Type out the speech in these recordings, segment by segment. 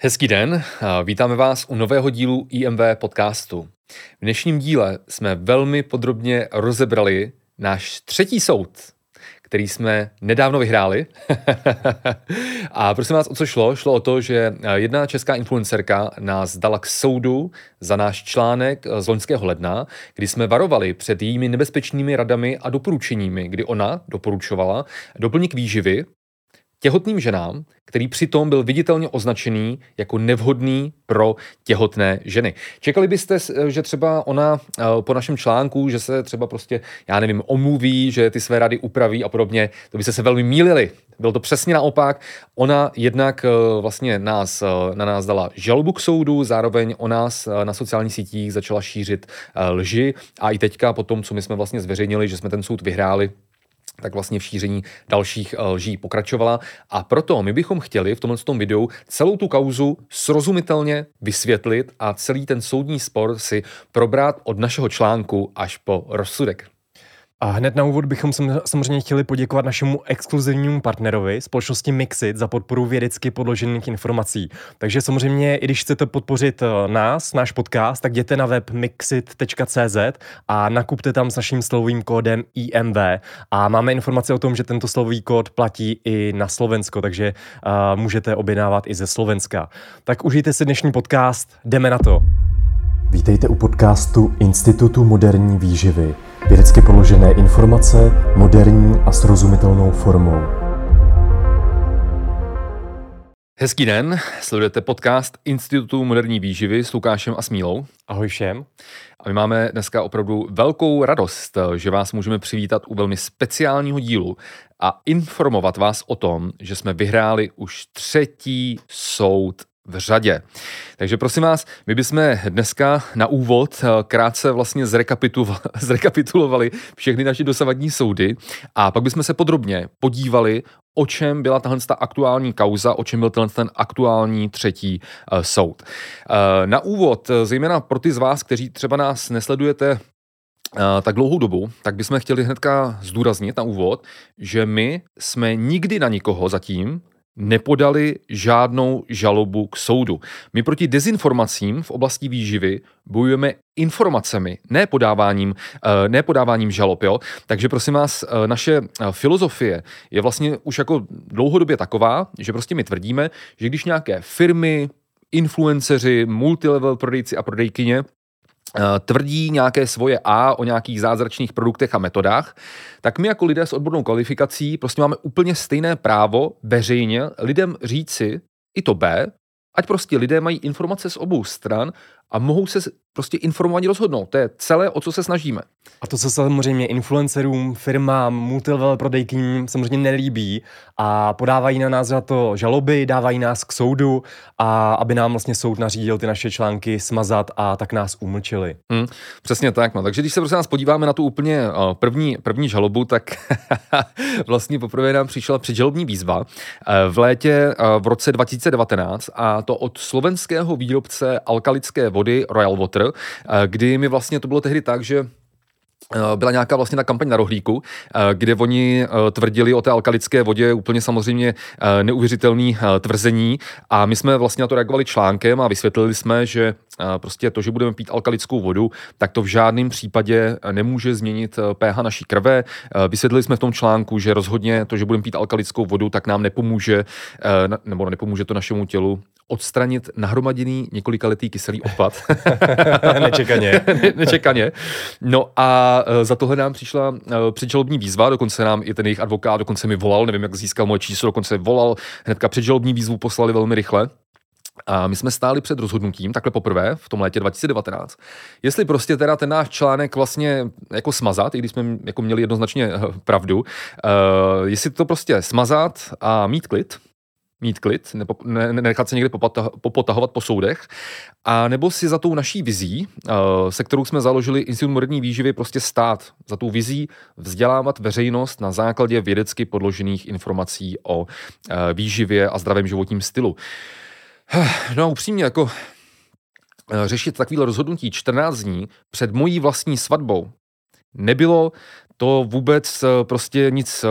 Hezký den, vítáme vás u nového dílu IMV podcastu. V dnešním díle jsme velmi podrobně rozebrali náš třetí soud, který jsme nedávno vyhráli. a prosím vás, o co šlo? Šlo o to, že jedna česká influencerka nás dala k soudu za náš článek z loňského ledna, kdy jsme varovali před jejími nebezpečnými radami a doporučeními, kdy ona doporučovala doplněk výživy těhotným ženám, který přitom byl viditelně označený jako nevhodný pro těhotné ženy. Čekali byste, že třeba ona eh, po našem článku, že se třeba prostě, já nevím, omluví, že ty své rady upraví a podobně, to byste se velmi mýlili. Bylo to přesně naopak. Ona jednak eh, vlastně nás, eh, na nás dala žalobu k soudu, zároveň o nás na sociálních sítích začala šířit lži a i teďka po tom, co my jsme vlastně zveřejnili, že jsme ten soud vyhráli, tak vlastně v šíření dalších eh, lží pokračovala. A proto my bychom chtěli v tomhle tom videu celou tu kauzu srozumitelně vysvětlit a celý ten soudní spor si probrat od našeho článku až po rozsudek. A hned na úvod bychom samozřejmě chtěli poděkovat našemu exkluzivnímu partnerovi, společnosti Mixit, za podporu vědecky podložených informací. Takže samozřejmě, i když chcete podpořit eh, nás, náš podcast, tak jděte na web mixit.cz a nakupte tam s naším slovovým kódem IMV. A máme informace o tom, že tento slovový kód platí i na Slovensko, takže uh, můžete objednávat i ze Slovenska. Tak užijte si dnešní podcast, jdeme na to. Vítejte u podcastu Institutu moderní výživy. Vědecky položené informace moderní a srozumitelnou formou. Hezký den, sledujete podcast Institutu moderní výživy s Lukášem a Smílou. Ahoj všem. A my máme dneska opravdu velkou radost, že vás můžeme přivítat u velmi speciálního dílu a informovat vás o tom, že jsme vyhráli už třetí soud v řadě. Takže prosím vás, my bychom dneska na úvod eh, krátce vlastně zrekapitulovali všechny naše dosavadní soudy a pak bychom se podrobně podívali, o čem byla tahle ta aktuální kauza, o čem byl tenhle ten aktuální třetí uh, soud. Uh, na úvod, zejména pro ty z vás, kteří třeba nás nesledujete tak dlouhou dobu, tak bychom chtěli hnedka zdůraznit na úvod, že my jsme nikdy na nikoho zatím nepodali žádnou žalobu k soudu. My proti dezinformacím v oblasti výživy bojujeme informacemi, ne podáváním, eh, ne podáváním žalob. Jo? Takže prosím vás, eh, naše eh, filozofie je vlastně už jako dlouhodobě taková, že prostě my tvrdíme, že když nějaké firmy, influenceři, multilevel prodejci a prodejkyně tvrdí nějaké svoje A o nějakých zázračných produktech a metodách, tak my jako lidé s odbornou kvalifikací prostě máme úplně stejné právo veřejně lidem říci i to B, ať prostě lidé mají informace z obou stran a mohou se prostě informovaně rozhodnout. To je celé, o co se snažíme. A to se samozřejmě influencerům, firmám, multilevel prodejkyním samozřejmě nelíbí a podávají na nás za to žaloby, dávají nás k soudu a aby nám vlastně soud nařídil ty naše články smazat a tak nás umlčili. Hmm, přesně tak. No. Takže když se prostě nás podíváme na tu úplně uh, první, první žalobu, tak vlastně poprvé nám přišla předžalobní výzva uh, v létě uh, v roce 2019 a to od slovenského výrobce alkalické vody Royal Water, Eh, kdy mi vlastně to bylo tehdy tak, že eh, byla nějaká vlastně ta kampaň na rohlíku, eh, kde oni tvrdili o té alkalické vodě úplně samozřejmě neuvěřitelný tvrzení a my jsme vlastně na to reagovali článkem a vysvětlili jsme, že prostě to, že budeme pít alkalickou vodu, tak to v žádném případě nemůže změnit pH naší krve. Vysvětlili jsme v tom článku, že rozhodně to, že budeme pít alkalickou vodu, tak nám nepomůže, nebo nepomůže to našemu tělu odstranit nahromaděný několikaletý kyselý odpad. Nečekaně. ne, nečekaně. No a e, za tohle nám přišla e, předžalobní výzva, dokonce nám i ten jejich advokát dokonce mi volal, nevím, jak získal moje číslo, dokonce volal, hnedka předžalobní výzvu poslali velmi rychle. A my jsme stáli před rozhodnutím, takhle poprvé, v tom létě 2019, jestli prostě teda ten náš článek vlastně jako smazat, i když jsme jako měli jednoznačně e, pravdu, uh, jestli to prostě smazat a mít klid, mít klid, nepo, ne, nechat se někde popotahovat po soudech, a nebo si za tou naší vizí, uh, se kterou jsme založili Institut moderní výživy, prostě stát za tou vizí vzdělávat veřejnost na základě vědecky podložených informací o uh, výživě a zdravém životním stylu. No a upřímně, jako uh, řešit takovýhle rozhodnutí 14 dní před mojí vlastní svatbou nebylo to vůbec prostě nic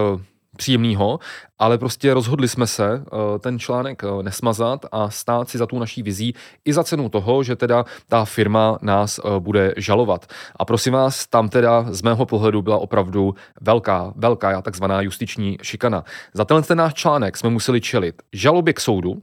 příjemného, ale prostě rozhodli jsme se eh, ten článek eh, nesmazat a stát si za tu naší vizí i za cenu toho, že teda ta firma nás eh, bude žalovat. A prosím vás, tam teda z mého pohledu byla opravdu velká, velká takzvaná justiční šikana. Za tenhle ten náš článek jsme museli čelit žalobě k soudu,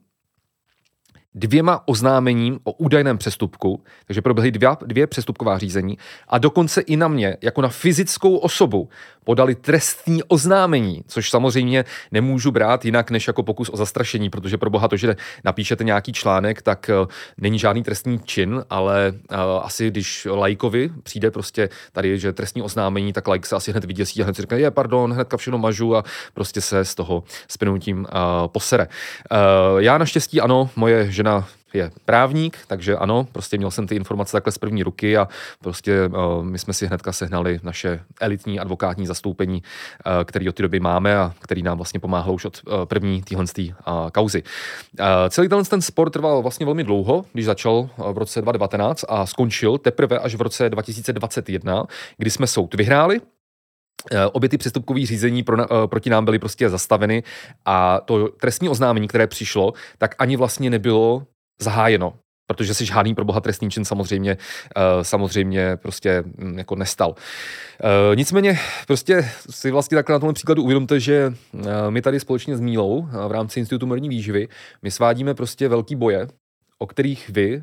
dvěma oznámením o údajném přestupku, takže proběhly dvě, dvě přestupková řízení a dokonce i na mě, jako na fyzickou osobu, podali trestní oznámení, což samozřejmě nemůžu brát jinak než jako pokus o zastrašení, protože pro boha to, že napíšete nějaký článek, tak uh, není žádný trestní čin, ale uh, asi když lajkovi přijde prostě tady, že trestní oznámení, tak lajk se asi hned vyděsí a hned si řekne, je, pardon, hnedka všechno mažu a prostě se z toho spinutím uh, posere. Já naštěstí ano, moje žena je právník, takže ano, prostě měl jsem ty informace takhle z první ruky a prostě uh, my jsme si hnedka sehnali naše elitní advokátní zastoupení, uh, který od té doby máme a který nám vlastně pomáhal už od uh, první téhle uh, kauzy. Uh, celý tenhle ten sport trval vlastně velmi dlouho, když začal uh, v roce 2019 a skončil teprve až v roce 2021, kdy jsme soud vyhráli, Obě ty přestupkové řízení pro, proti nám byly prostě zastaveny a to trestní oznámení, které přišlo, tak ani vlastně nebylo zahájeno, protože si žádný pro boha trestný čin samozřejmě, uh, samozřejmě prostě um, jako nestal. Uh, nicméně prostě si vlastně takhle na tomhle příkladu uvědomte, že uh, my tady společně s Mílou v rámci Institutu moderní výživy, my svádíme prostě velký boje, o kterých vy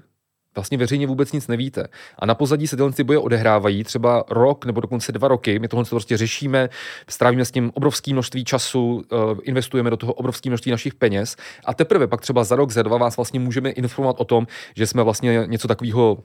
vlastně veřejně vůbec nic nevíte. A na pozadí se tyhle boje odehrávají třeba rok nebo dokonce dva roky. My tohle prostě řešíme, strávíme s tím obrovské množství času, eh, investujeme do toho obrovské množství našich peněz a teprve pak třeba za rok, za dva vás vlastně můžeme informovat o tom, že jsme vlastně něco takového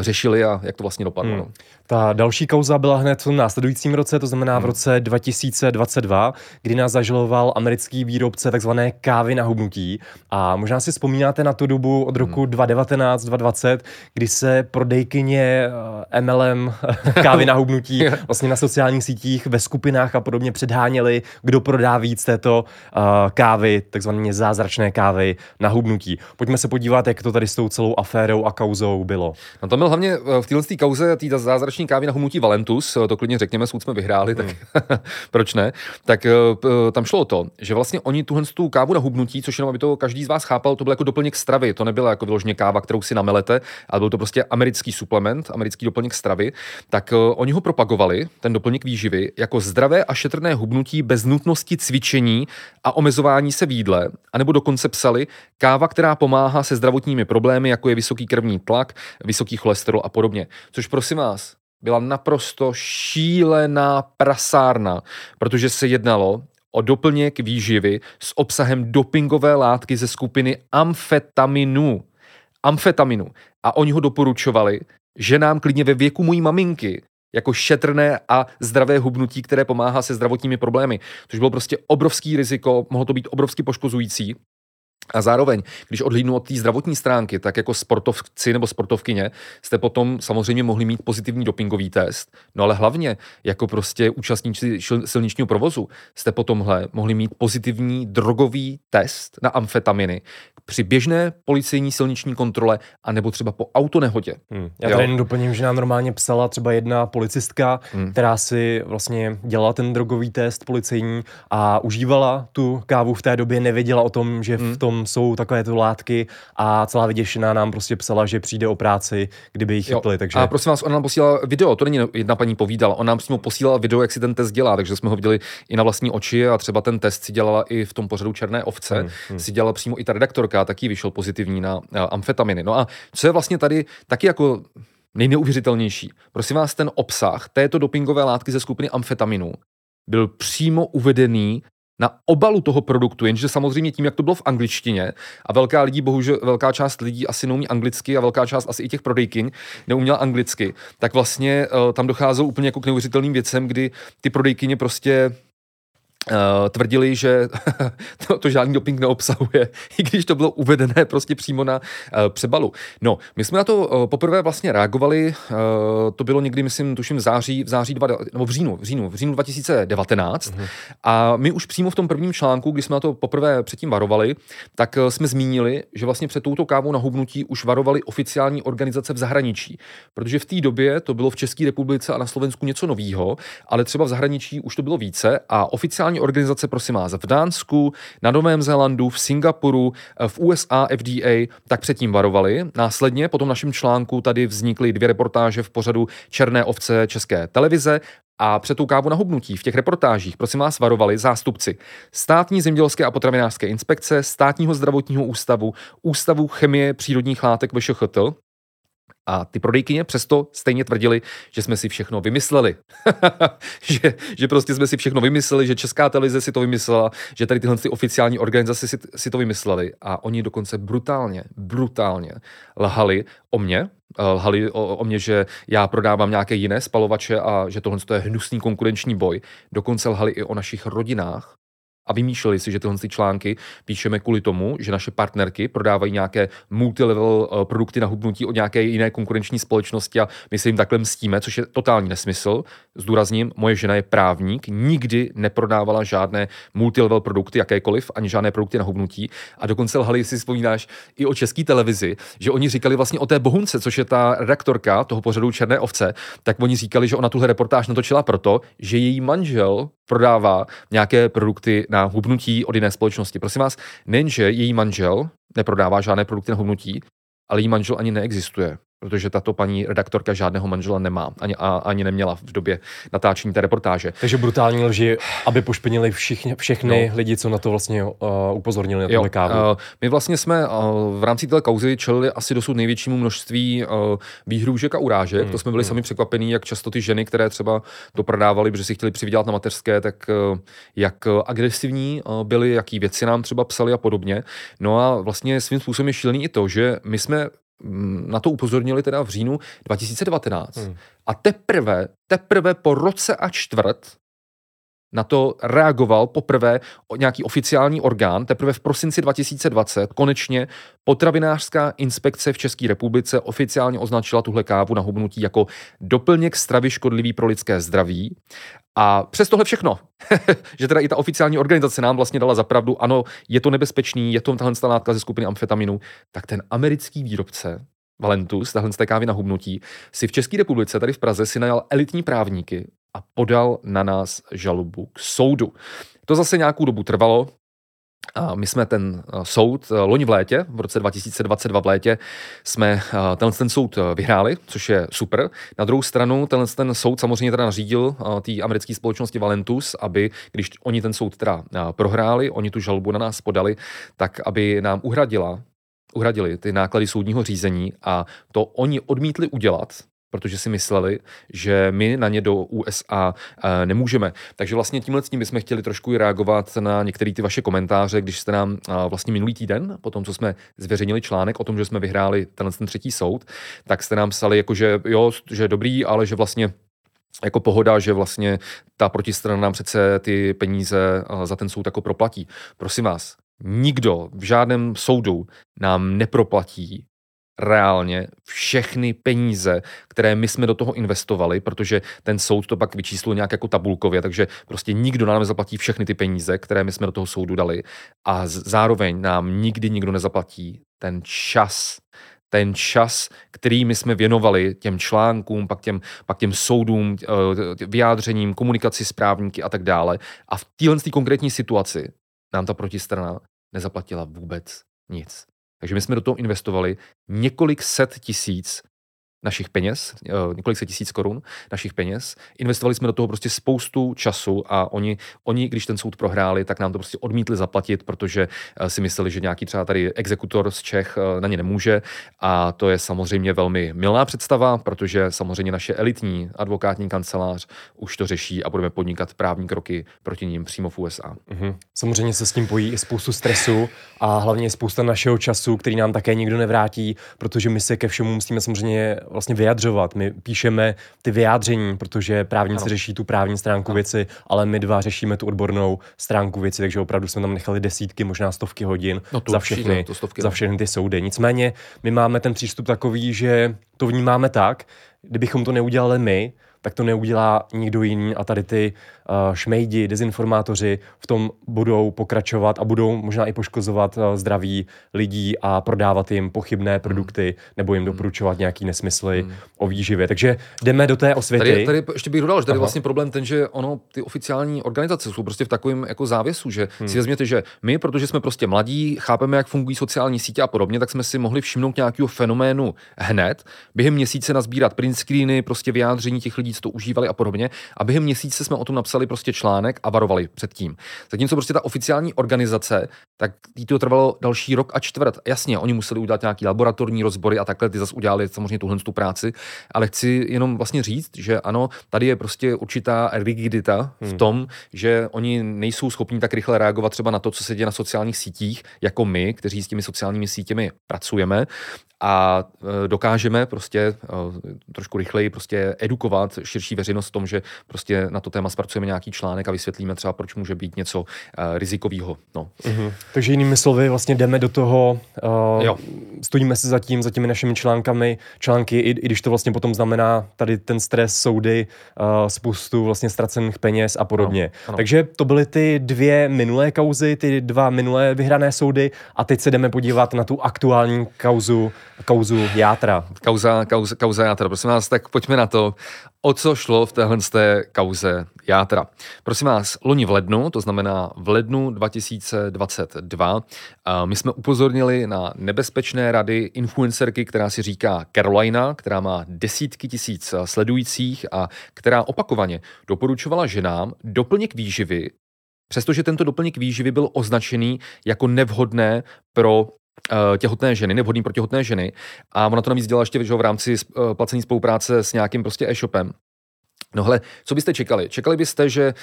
řešili a jak to vlastně dopadlo. Hmm. No. Ta další kauza byla hned v následujícím roce, to znamená v hmm. roce 2022, kdy nás zažaloval americký výrobce takzvané kávy na hubnutí. A možná si vzpomínáte na tu dobu od roku hmm. 2019-2020, kdy se prodejkyně eh, MLM kávy na hubnutí vlastně na sociálních sítích, ve skupinách a podobně předháněli, kdo prodá víc této uh, kávy, takzvané zázračné kávy na hubnutí. Pojďme se podívat, jak to tady s tou celou aférou a kauzou bylo. No To byl hlavně eh, v téhle kauze té zázrační kávy na humutí Valentus, eh, to klidně řekněme, soud jsme vyhráli, tak hmm. proč ne? Tak uh, tam šlo o to, že vlastně oni tuhle tu kávu na hubnutí, což jenom aby to každý z vás chápal, to byl jako doplněk stravy, to nebyla jako vyloženě káva, kterou si namelete, ale byl to prostě americký suplement, americký doplněk stravy, tak oni ho propagovali, ten doplněk výživy, jako zdravé a šetrné hubnutí bez nutnosti cvičení a omezování se v jídle, anebo dokonce psali káva, která pomáhá se zdravotními problémy, jako je vysoký krvní tlak, vysoký cholesterol a podobně. Což prosím vás, byla naprosto šílená prasárna, protože se jednalo o doplněk výživy s obsahem dopingové látky ze skupiny amfetaminu. Amfetaminu. A oni ho doporučovali, že nám klidně ve věku mojí maminky jako šetrné a zdravé hubnutí, které pomáhá se zdravotními problémy. Což bylo prostě obrovský riziko, mohlo to být obrovsky poškozující. A zároveň, když odhlídnu od té zdravotní stránky, tak jako sportovci nebo sportovkyně jste potom samozřejmě mohli mít pozitivní dopingový test, no ale hlavně jako prostě účastníci silničního provozu jste potomhle mohli mít pozitivní drogový test na amfetaminy při běžné policejní silniční kontrole a nebo třeba po autonehodě. Hmm. Já tady jen doplním, že nám normálně psala třeba jedna policistka, hmm. která si vlastně dělala ten drogový test policejní a užívala tu kávu v té době, nevěděla o tom, že hmm. v tom jsou takové ty látky a celá vyděšená nám prostě psala, že přijde o práci, kdyby ji chytli. Jo. Takže... A prosím vás, ona nám posílala video, to není jedna paní povídala, ona nám přímo posílala video, jak si ten test dělá, takže jsme ho viděli i na vlastní oči a třeba ten test si dělala i v tom pořadu Černé ovce, hmm, hmm. si dělala přímo i ta redaktorka, taky vyšel pozitivní na amfetaminy. No a co je vlastně tady taky jako nejneuvěřitelnější. Prosím vás, ten obsah této dopingové látky ze skupiny amfetaminu byl přímo uvedený na obalu toho produktu, jenže samozřejmě tím, jak to bylo v angličtině a velká lidí, bohužel velká část lidí asi neumí anglicky a velká část asi i těch prodejkyň neuměla anglicky, tak vlastně uh, tam docházelo úplně jako k neuvěřitelným věcem, kdy ty prodejkyně prostě Uh, tvrdili, že to, to žádný doping neobsahuje, i když to bylo uvedené prostě přímo na uh, přebalu. No, my jsme na to uh, poprvé vlastně reagovali, to bylo někdy, myslím, tuším v září, v září dva, nebo v říjnu, v říjnu, v říjnu 2019 uh-huh. a my už přímo v tom prvním článku, kdy jsme na to poprvé předtím varovali, tak jsme zmínili, že vlastně před touto kávou na hubnutí už varovali oficiální organizace v zahraničí, protože v té době to bylo v České republice a na Slovensku něco nového, ale třeba v zahraničí už to bylo více a oficiální oficiální organizace, prosím vás, v Dánsku, na Novém Zélandu, v Singapuru, v USA FDA, tak předtím varovali. Následně po tom našem článku tady vznikly dvě reportáže v pořadu Černé ovce České televize a před tou kávu na hubnutí v těch reportážích, prosím vás, varovali zástupci státní zemědělské a potravinářské inspekce, státního zdravotního ústavu, ústavu chemie přírodních látek VŠHT, a ty prodejkyně přesto stejně tvrdili, že jsme si všechno vymysleli. že, že prostě jsme si všechno vymysleli, že Česká televize si to vymyslela, že tady tyhle ty oficiální organizace si, si to vymysleli. A oni dokonce brutálně, brutálně lhali o mě, eh, lhali o, o mě, že já prodávám nějaké jiné spalovače a že tohle je hnusný konkurenční boj. Dokonce lhali i o našich rodinách, a vymýšleli si, že tyhle články píšeme kvůli tomu, že naše partnerky prodávají nějaké multilevel eh, produkty na hubnutí od nějaké jiné konkurenční společnosti a my se jim takhle mstíme, což je totální nesmysl. Zdůrazním, moje žena je právník, nikdy neprodávala žádné multilevel produkty, jakékoliv, ani žádné produkty na hubnutí. A dokonce lhali, si vzpomínáš, i o české televizi, že oni říkali vlastně o té Bohunce, což je ta redaktorka toho pořadu Černé ovce, tak oni říkali, že ona tuhle reportáž natočila proto, že její manžel prodává nějaké produkty na hubnutí od jiné společnosti. Prosím vás, nejenže její manžel neprodává žádné produkty na hubnutí, ale její manžel ani neexistuje protože tato paní redaktorka žádného manžela nemá, ani, a, ani neměla v době natáčení té reportáže. Takže brutální lži, aby pošpinili všichni, všechny no. lidi, co na to vlastně uh, upozornili na tuhle kávu. Uh, my vlastně jsme uh, v rámci té kauzy čelili asi dosud největšímu množství uh, výhrůžek a urážek. Hmm. To jsme byli hmm. sami překvapení, jak často ty ženy, které třeba to prodávaly, protože si chtěli přivydělat na mateřské, tak uh, jak agresivní uh, byly, jaký věci nám třeba psali a podobně. No a vlastně svým způsobem je šílený i to, že my jsme na to upozornili teda v říjnu 2019. Hmm. A teprve, teprve po roce a čtvrt na to reagoval poprvé nějaký oficiální orgán. Teprve v prosinci 2020 konečně potravinářská inspekce v České republice oficiálně označila tuhle kávu na hubnutí jako doplněk stravy škodlivý pro lidské zdraví. A přes tohle všechno, že teda i ta oficiální organizace nám vlastně dala zapravdu, ano, je to nebezpečný, je to tahle látka ze skupiny amfetaminu, tak ten americký výrobce Valentus, tahle kávy na hubnutí, si v České republice, tady v Praze, si najal elitní právníky a podal na nás žalobu k soudu. To zase nějakou dobu trvalo, my jsme ten eh, soud eh, loni v létě, v roce 2022 v létě, jsme eh, ten, ten soud vyhráli, což je super. Na druhou stranu ten, ten soud samozřejmě teda nařídil té americké společnosti Valentus, aby, když oni ten soud teda prohráli, oni tu žalbu na nás podali, tak aby nám uhradila uhradili ty náklady soudního řízení a to oni odmítli udělat, protože si mysleli, že my na ně do USA eh, nemůžeme. Takže vlastně tímhle tím bychom chtěli trošku reagovat na některé ty vaše komentáře, když jste nám eh, vlastně minulý týden, po tom, co jsme zveřejnili článek o tom, že jsme vyhráli tenhle ten třetí soud, tak jste nám psali, jako, že jo, že dobrý, ale že vlastně jako pohoda, že vlastně ta protistrana nám přece ty peníze eh, za ten soud jako proplatí. Prosím vás, nikdo v žádném soudu nám neproplatí reálně všechny peníze, které my jsme do toho investovali, protože ten soud to pak vyčíslil nějak jako tabulkově, takže prostě nikdo nám nezaplatí všechny ty peníze, které my jsme do toho soudu dali a zároveň nám nikdy nikdo nezaplatí ten čas, ten čas, který my jsme věnovali těm článkům, pak těm, pak těm soudům, eh, vyjádřením, komunikaci s právníky a tak dále. A v téhle konkrétní situaci nám ta protistrana nezaplatila vůbec nic. Takže my jsme do toho investovali několik set tisíc našich peněz, eh, několik set tisíc korun našich peněz. Investovali jsme do toho prostě spoustu času a oni, oni, když ten soud prohráli, tak nám to prostě odmítli zaplatit, protože eh, si mysleli, že nějaký třeba tady exekutor z Čech eh, na ně nemůže a to je samozřejmě velmi milná představa, protože samozřejmě naše elitní advokátní kancelář už to řeší a budeme podnikat právní kroky proti ním přímo v USA. Mm-hmm. Samozřejmě se s tím pojí i spoustu stresu a hlavně spousta našeho času, který nám také nikdo nevrátí, protože my se ke všemu musíme samozřejmě vlastně vyjadřovat. My píšeme ty vyjádření, protože právníci ano. řeší tu právní stránku ano. věci, ale my dva řešíme tu odbornou stránku věci, takže opravdu jsme tam nechali desítky, možná stovky hodin no za všechny, to stovky, za všechny ty soudy. Nicméně my máme ten přístup takový, že to vnímáme tak, kdybychom to neudělali my, tak to neudělá nikdo jiný a tady ty uh, šmejdi, dezinformátoři v tom budou pokračovat a budou možná i poškozovat uh, zdraví lidí a prodávat jim pochybné hmm. produkty nebo jim hmm. doporučovat nějaký nesmysly hmm. o výživě. Takže jdeme do té osvěty. Tady, tady ještě bych dodal, že tady Aha. vlastně problém ten, že ono, ty oficiální organizace jsou prostě v takovém jako závěsu, že hmm. si vezměte, že my, protože jsme prostě mladí, chápeme, jak fungují sociální sítě a podobně, tak jsme si mohli všimnout nějakého fenoménu hned, během měsíce nazbírat print screeny, prostě vyjádření těch lidí, co to užívali a podobně. A během měsíce jsme o tom napsali prostě článek a varovali před tím. Zatímco prostě ta oficiální organizace, tak jí to trvalo další rok a čtvrt. Jasně, oni museli udělat nějaký laboratorní rozbory a takhle ty zase udělali samozřejmě tuhle tu práci, ale chci jenom vlastně říct, že ano, tady je prostě určitá rigidita v hmm. tom, že oni nejsou schopni tak rychle reagovat třeba na to, co se děje na sociálních sítích, jako my, kteří s těmi sociálními sítěmi pracujeme a e, dokážeme prostě e, trošku rychleji prostě edukovat širší veřejnost v tom, že prostě na to téma zpracujeme nějaký článek a vysvětlíme třeba, proč může být něco e, rizikového. No. Mm-hmm. Takže jinými slovy, vlastně jdeme do toho, uh, jo. stojíme si za tím, za těmi našimi článkami, články, i, i když to vlastně potom znamená tady ten stres, soudy, uh, spoustu vlastně ztracených peněz a podobně. Ano, ano. Takže to byly ty dvě minulé kauzy, ty dva minulé vyhrané soudy a teď se jdeme podívat na tu aktuální kauzu kauzu játra. Kauza, kauza, kauza játra. Prosím vás, tak pojďme na to, o co šlo v téhle té kauze játra. Prosím vás, loni v lednu, to znamená v lednu 2022, my jsme upozornili na nebezpečné rady influencerky, která si říká Carolina, která má desítky tisíc sledujících a která opakovaně doporučovala ženám doplněk výživy, přestože tento doplněk výživy byl označený jako nevhodné pro těhotné ženy, nevhodný pro těhotné ženy. A ona to navíc dělala ještě že v rámci uh, placení spolupráce s nějakým prostě e-shopem. No hele, co byste čekali? Čekali byste, že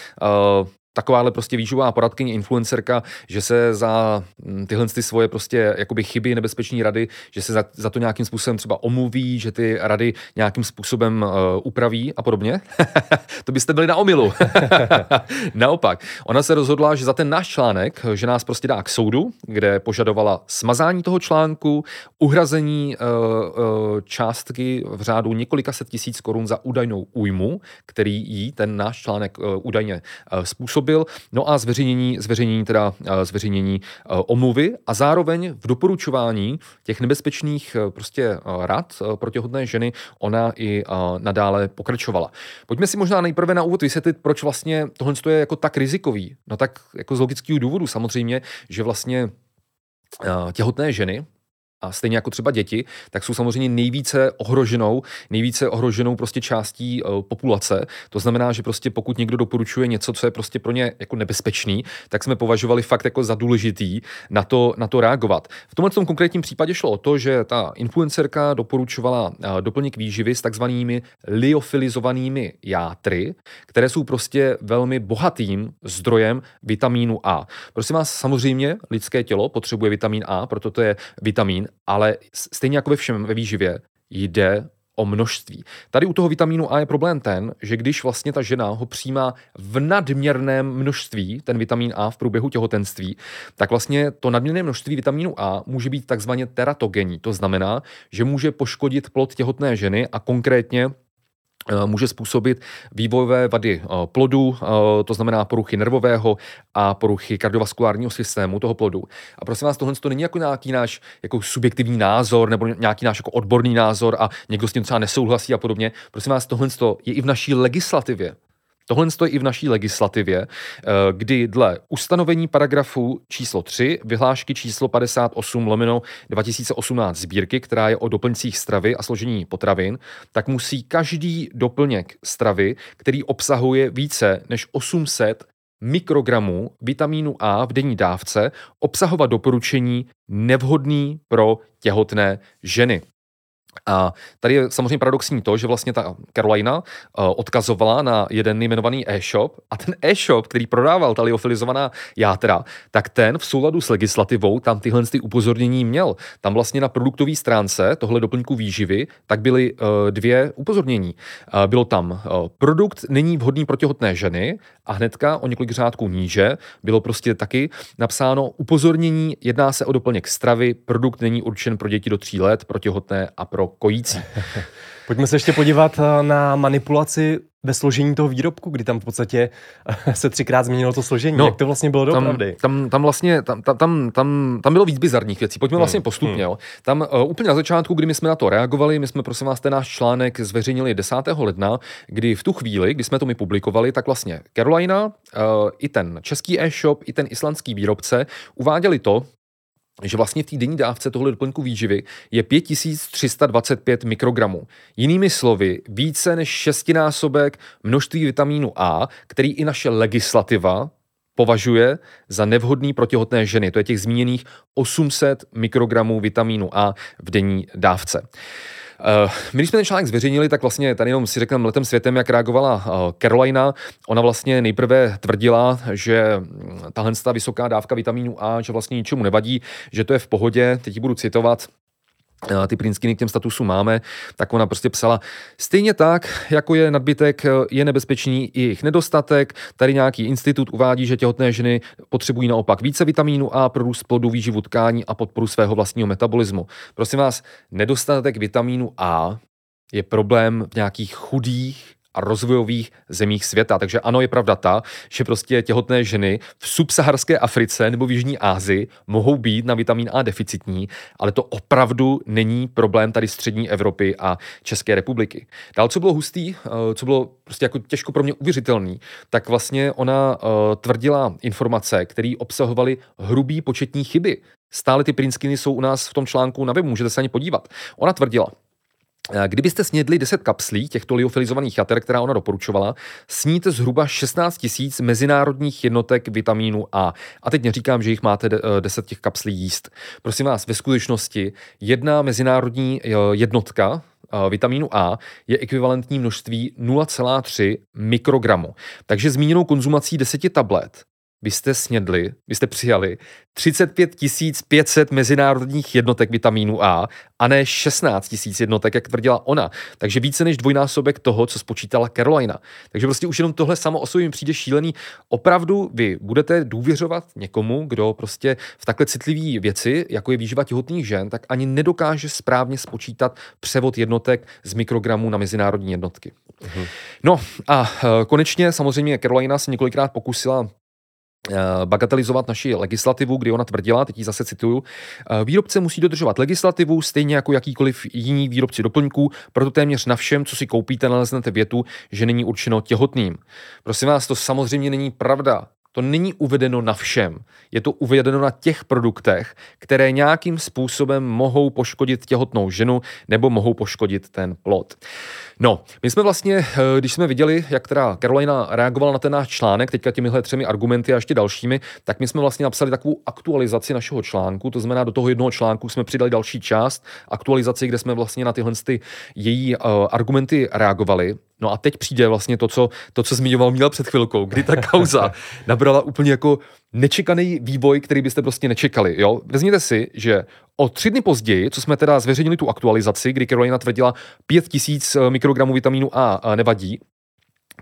uh, takováhle prostě výživová poradkyně, influencerka, že se za mm, tyhle ty svoje prostě jakoby chyby, nebezpečné rady, že se za, za to nějakým způsobem třeba omluví, že ty rady nějakým způsobem uh, upraví a podobně. to byste byli na omilu. Naopak, ona se rozhodla, že za ten náš článek, že nás prostě dá k soudu, kde požadovala smazání toho článku, uhrazení uh, uh, částky v řádu několika set tisíc korun za údajnou újmu, který jí ten náš článek uh, údajně uh, způsobil způsobil, no a zveřejnění, zveřejnění teda eh, zveřejnění eh, omluvy a zároveň v doporučování těch nebezpečných eh, prostě rad pro těhotné ženy ona i nadále pokračovala. Pojďme si možná nejprve na úvod vysvětlit, proč vlastně tohle je jako tak rizikový. No tak jako z logického důvodu samozřejmě, že vlastně těhotné ženy, a stejně jako třeba děti, tak jsou samozřejmě nejvíce ohroženou, nejvíce ohroženou prostě částí uh, populace. To znamená, že prostě pokud někdo doporučuje něco, co je prostě pro ně jako nebezpečný, tak jsme považovali fakt jako za důležitý na to, na to reagovat. V tomhle tom konkrétním případě šlo o to, že ta influencerka doporučovala uh, doplněk výživy s takzvanými liofilizovanými játry, které jsou prostě velmi bohatým zdrojem vitamínu A. Prosím vás, samozřejmě lidské tělo potřebuje vitamin A, proto to je vitamin, ale stejně jako ve všem ve výživě jde o množství. Tady u toho vitamínu A je problém ten, že když vlastně ta žena ho přijímá v nadměrném množství, ten vitamin A v průběhu těhotenství, tak vlastně to nadměrné množství vitamínu A může být takzvaně teratogenní. To znamená, že může poškodit plod těhotné ženy a konkrétně může způsobit vývojové vady eh, plodu, eh, to znamená poruchy nervového a poruchy kardiovaskulárního systému toho plodu. A prosím vás, tohle to není jako nějaký náš jako subjektivní názor nebo nějaký náš jako odborný názor a někdo s tím třeba nesouhlasí a podobně. Prosím vás, tohle je i v naší legislativě. Tohle stojí i v naší legislativě, eh, kdy dle ustanovení paragrafu číslo 3 vyhlášky číslo 58 lomeno 2018 sbírky, která je o doplňcích stravy a složení potravin, tak musí každý doplněk stravy, který obsahuje více než 800 mikrogramů vitamínu A v denní dávce, obsahovat doporučení nevhodný pro těhotné ženy. A tady je samozřejmě paradoxní to, že vlastně ta Carolina uh, odkazovala na jeden jmenovaný e-shop a ten e-shop, který prodával ta liofilizovaná játra, tak ten v souladu s legislativou tam tyhle ty upozornění měl. Tam vlastně na produktové stránce tohle doplňku výživy tak byly uh, dvě upozornění. Uh, bylo tam produkt není vhodný pro těhotné ženy a hnedka o několik řádků níže bylo prostě taky napsáno upozornění, jedná se o doplněk stravy, produkt není určen pro děti do tří let, pro těhotné a pro pro kojící. Pojďme se ještě podívat eh, na manipulaci ve složení toho výrobku, kdy tam v podstatě se třikrát změnilo to složení. No, Jak to vlastně bylo doopravdy? Tam, tam, tam vlastně, tam, tam, tam, tam bylo víc bizarních věcí. Pojďme hmm, vlastně postupně. Hmm. Jo. Tam uh, úplně na začátku, kdy my jsme na to reagovali, my jsme prosím vás ten náš článek zveřejnili 10. ledna, kdy v tu chvíli, kdy jsme to my publikovali, tak vlastně Carolina, uh, i ten český e-shop, i ten islandský výrobce uváděli to, že vlastně v té denní dávce tohle doplňku výživy je 5325 mikrogramů. Jinými slovy, více než šestinásobek množství vitamínu A, který i naše legislativa považuje za nevhodný pro těhotné ženy. To je těch zmíněných 800 mikrogramů vitamínu A v denní dávce. Uh, my, když jsme ten článek zveřejnili, tak vlastně tady jenom si řekneme letem světem, jak reagovala uh, Carolina. Ona vlastně nejprve tvrdila, že tahle vysoká dávka vitamínu A, že vlastně ničemu nevadí, že to je v pohodě. Teď ji budu citovat ty print k těm statusům máme, tak ona prostě psala, stejně tak, jako je nadbytek, je nebezpečný i jejich nedostatek, tady nějaký institut uvádí, že těhotné ženy potřebují naopak více vitamínu A pro růst plodu, výživu tkání a podporu svého vlastního metabolismu. Prosím vás, nedostatek vitamínu A je problém v nějakých chudých a rozvojových zemích světa. Takže ano, je pravda ta, že prostě těhotné ženy v subsaharské Africe nebo v Jižní Asii mohou být na vitamin A deficitní, ale to opravdu není problém tady střední Evropy a České republiky. Dál, co bylo hustý, eh, co bylo prostě jako těžko pro mě uvěřitelný, tak vlastně ona uh, tvrdila informace, které obsahovaly hrubý početní chyby. Stále ty prinskiny jsou u nás v tom článku na webu, můžete se ani podívat. Ona tvrdila, Eh, kdybyste snědli 10 kapslí těchto liofilizovaných jater, která ona doporučovala, sníte zhruba 16 tisíc mezinárodních jednotek vitamínu A. A teď neříkám, že jich máte 10 eh, těch kapslí jíst. Prosím vás, ve skutečnosti jedna mezinárodní eh, jednotka vitamínu A je ekvivalentní množství 0,3 mikrogramu. Takže zmíněnou konzumací 10 tablet vy jste snědli, vy jste přijali 35 500 mezinárodních jednotek vitamínu A a ne 16 000 jednotek, jak tvrdila ona. Takže více než dvojnásobek toho, co spočítala Carolina. Takže prostě už jenom tohle samo o sobě přijde šílený. Opravdu vy budete důvěřovat někomu, kdo prostě v takhle citlivé věci, jako je výživa těhotných žen, tak ani nedokáže správně spočítat převod jednotek z mikrogramů na mezinárodní jednotky. Uh-huh. No a e, konečně samozřejmě Carolina se několikrát pokusila Eh, bagatelizovat naši legislativu, kdy ona tvrdila, teď ji zase cituju, eh, výrobce musí dodržovat legislativu, stejně jako jakýkoliv jiný výrobci doplňků, proto téměř na všem, co si koupíte, naleznete větu, že není určeno těhotným. Prosím vás, to samozřejmě není pravda. To není uvedeno na všem. Je to uvedeno na těch produktech, které nějakým způsobem mohou poškodit těhotnou ženu nebo mohou poškodit ten plod. No, my jsme vlastně, eh, když jsme viděli, jak teda Carolina reagovala na ten náš článek, teďka těmihle třemi argumenty a ještě dalšími, tak my jsme vlastně napsali takovou aktualizaci našeho článku, to znamená do toho jednoho článku jsme přidali další část aktualizaci, kde jsme vlastně na tyhle ty její uh, argumenty reagovali. No a teď přijde vlastně to, co, to, co zmiňoval Míla před chvilkou, kdy ta kauza nabrala úplně jako nečekaný vývoj, který byste prostě nečekali. Jo? Vezměte si, že o tři dny později, co jsme teda zveřejnili tu aktualizaci, kdy Carolina tvrdila 5000 eh, mikrogramů vitamínu A nevadí,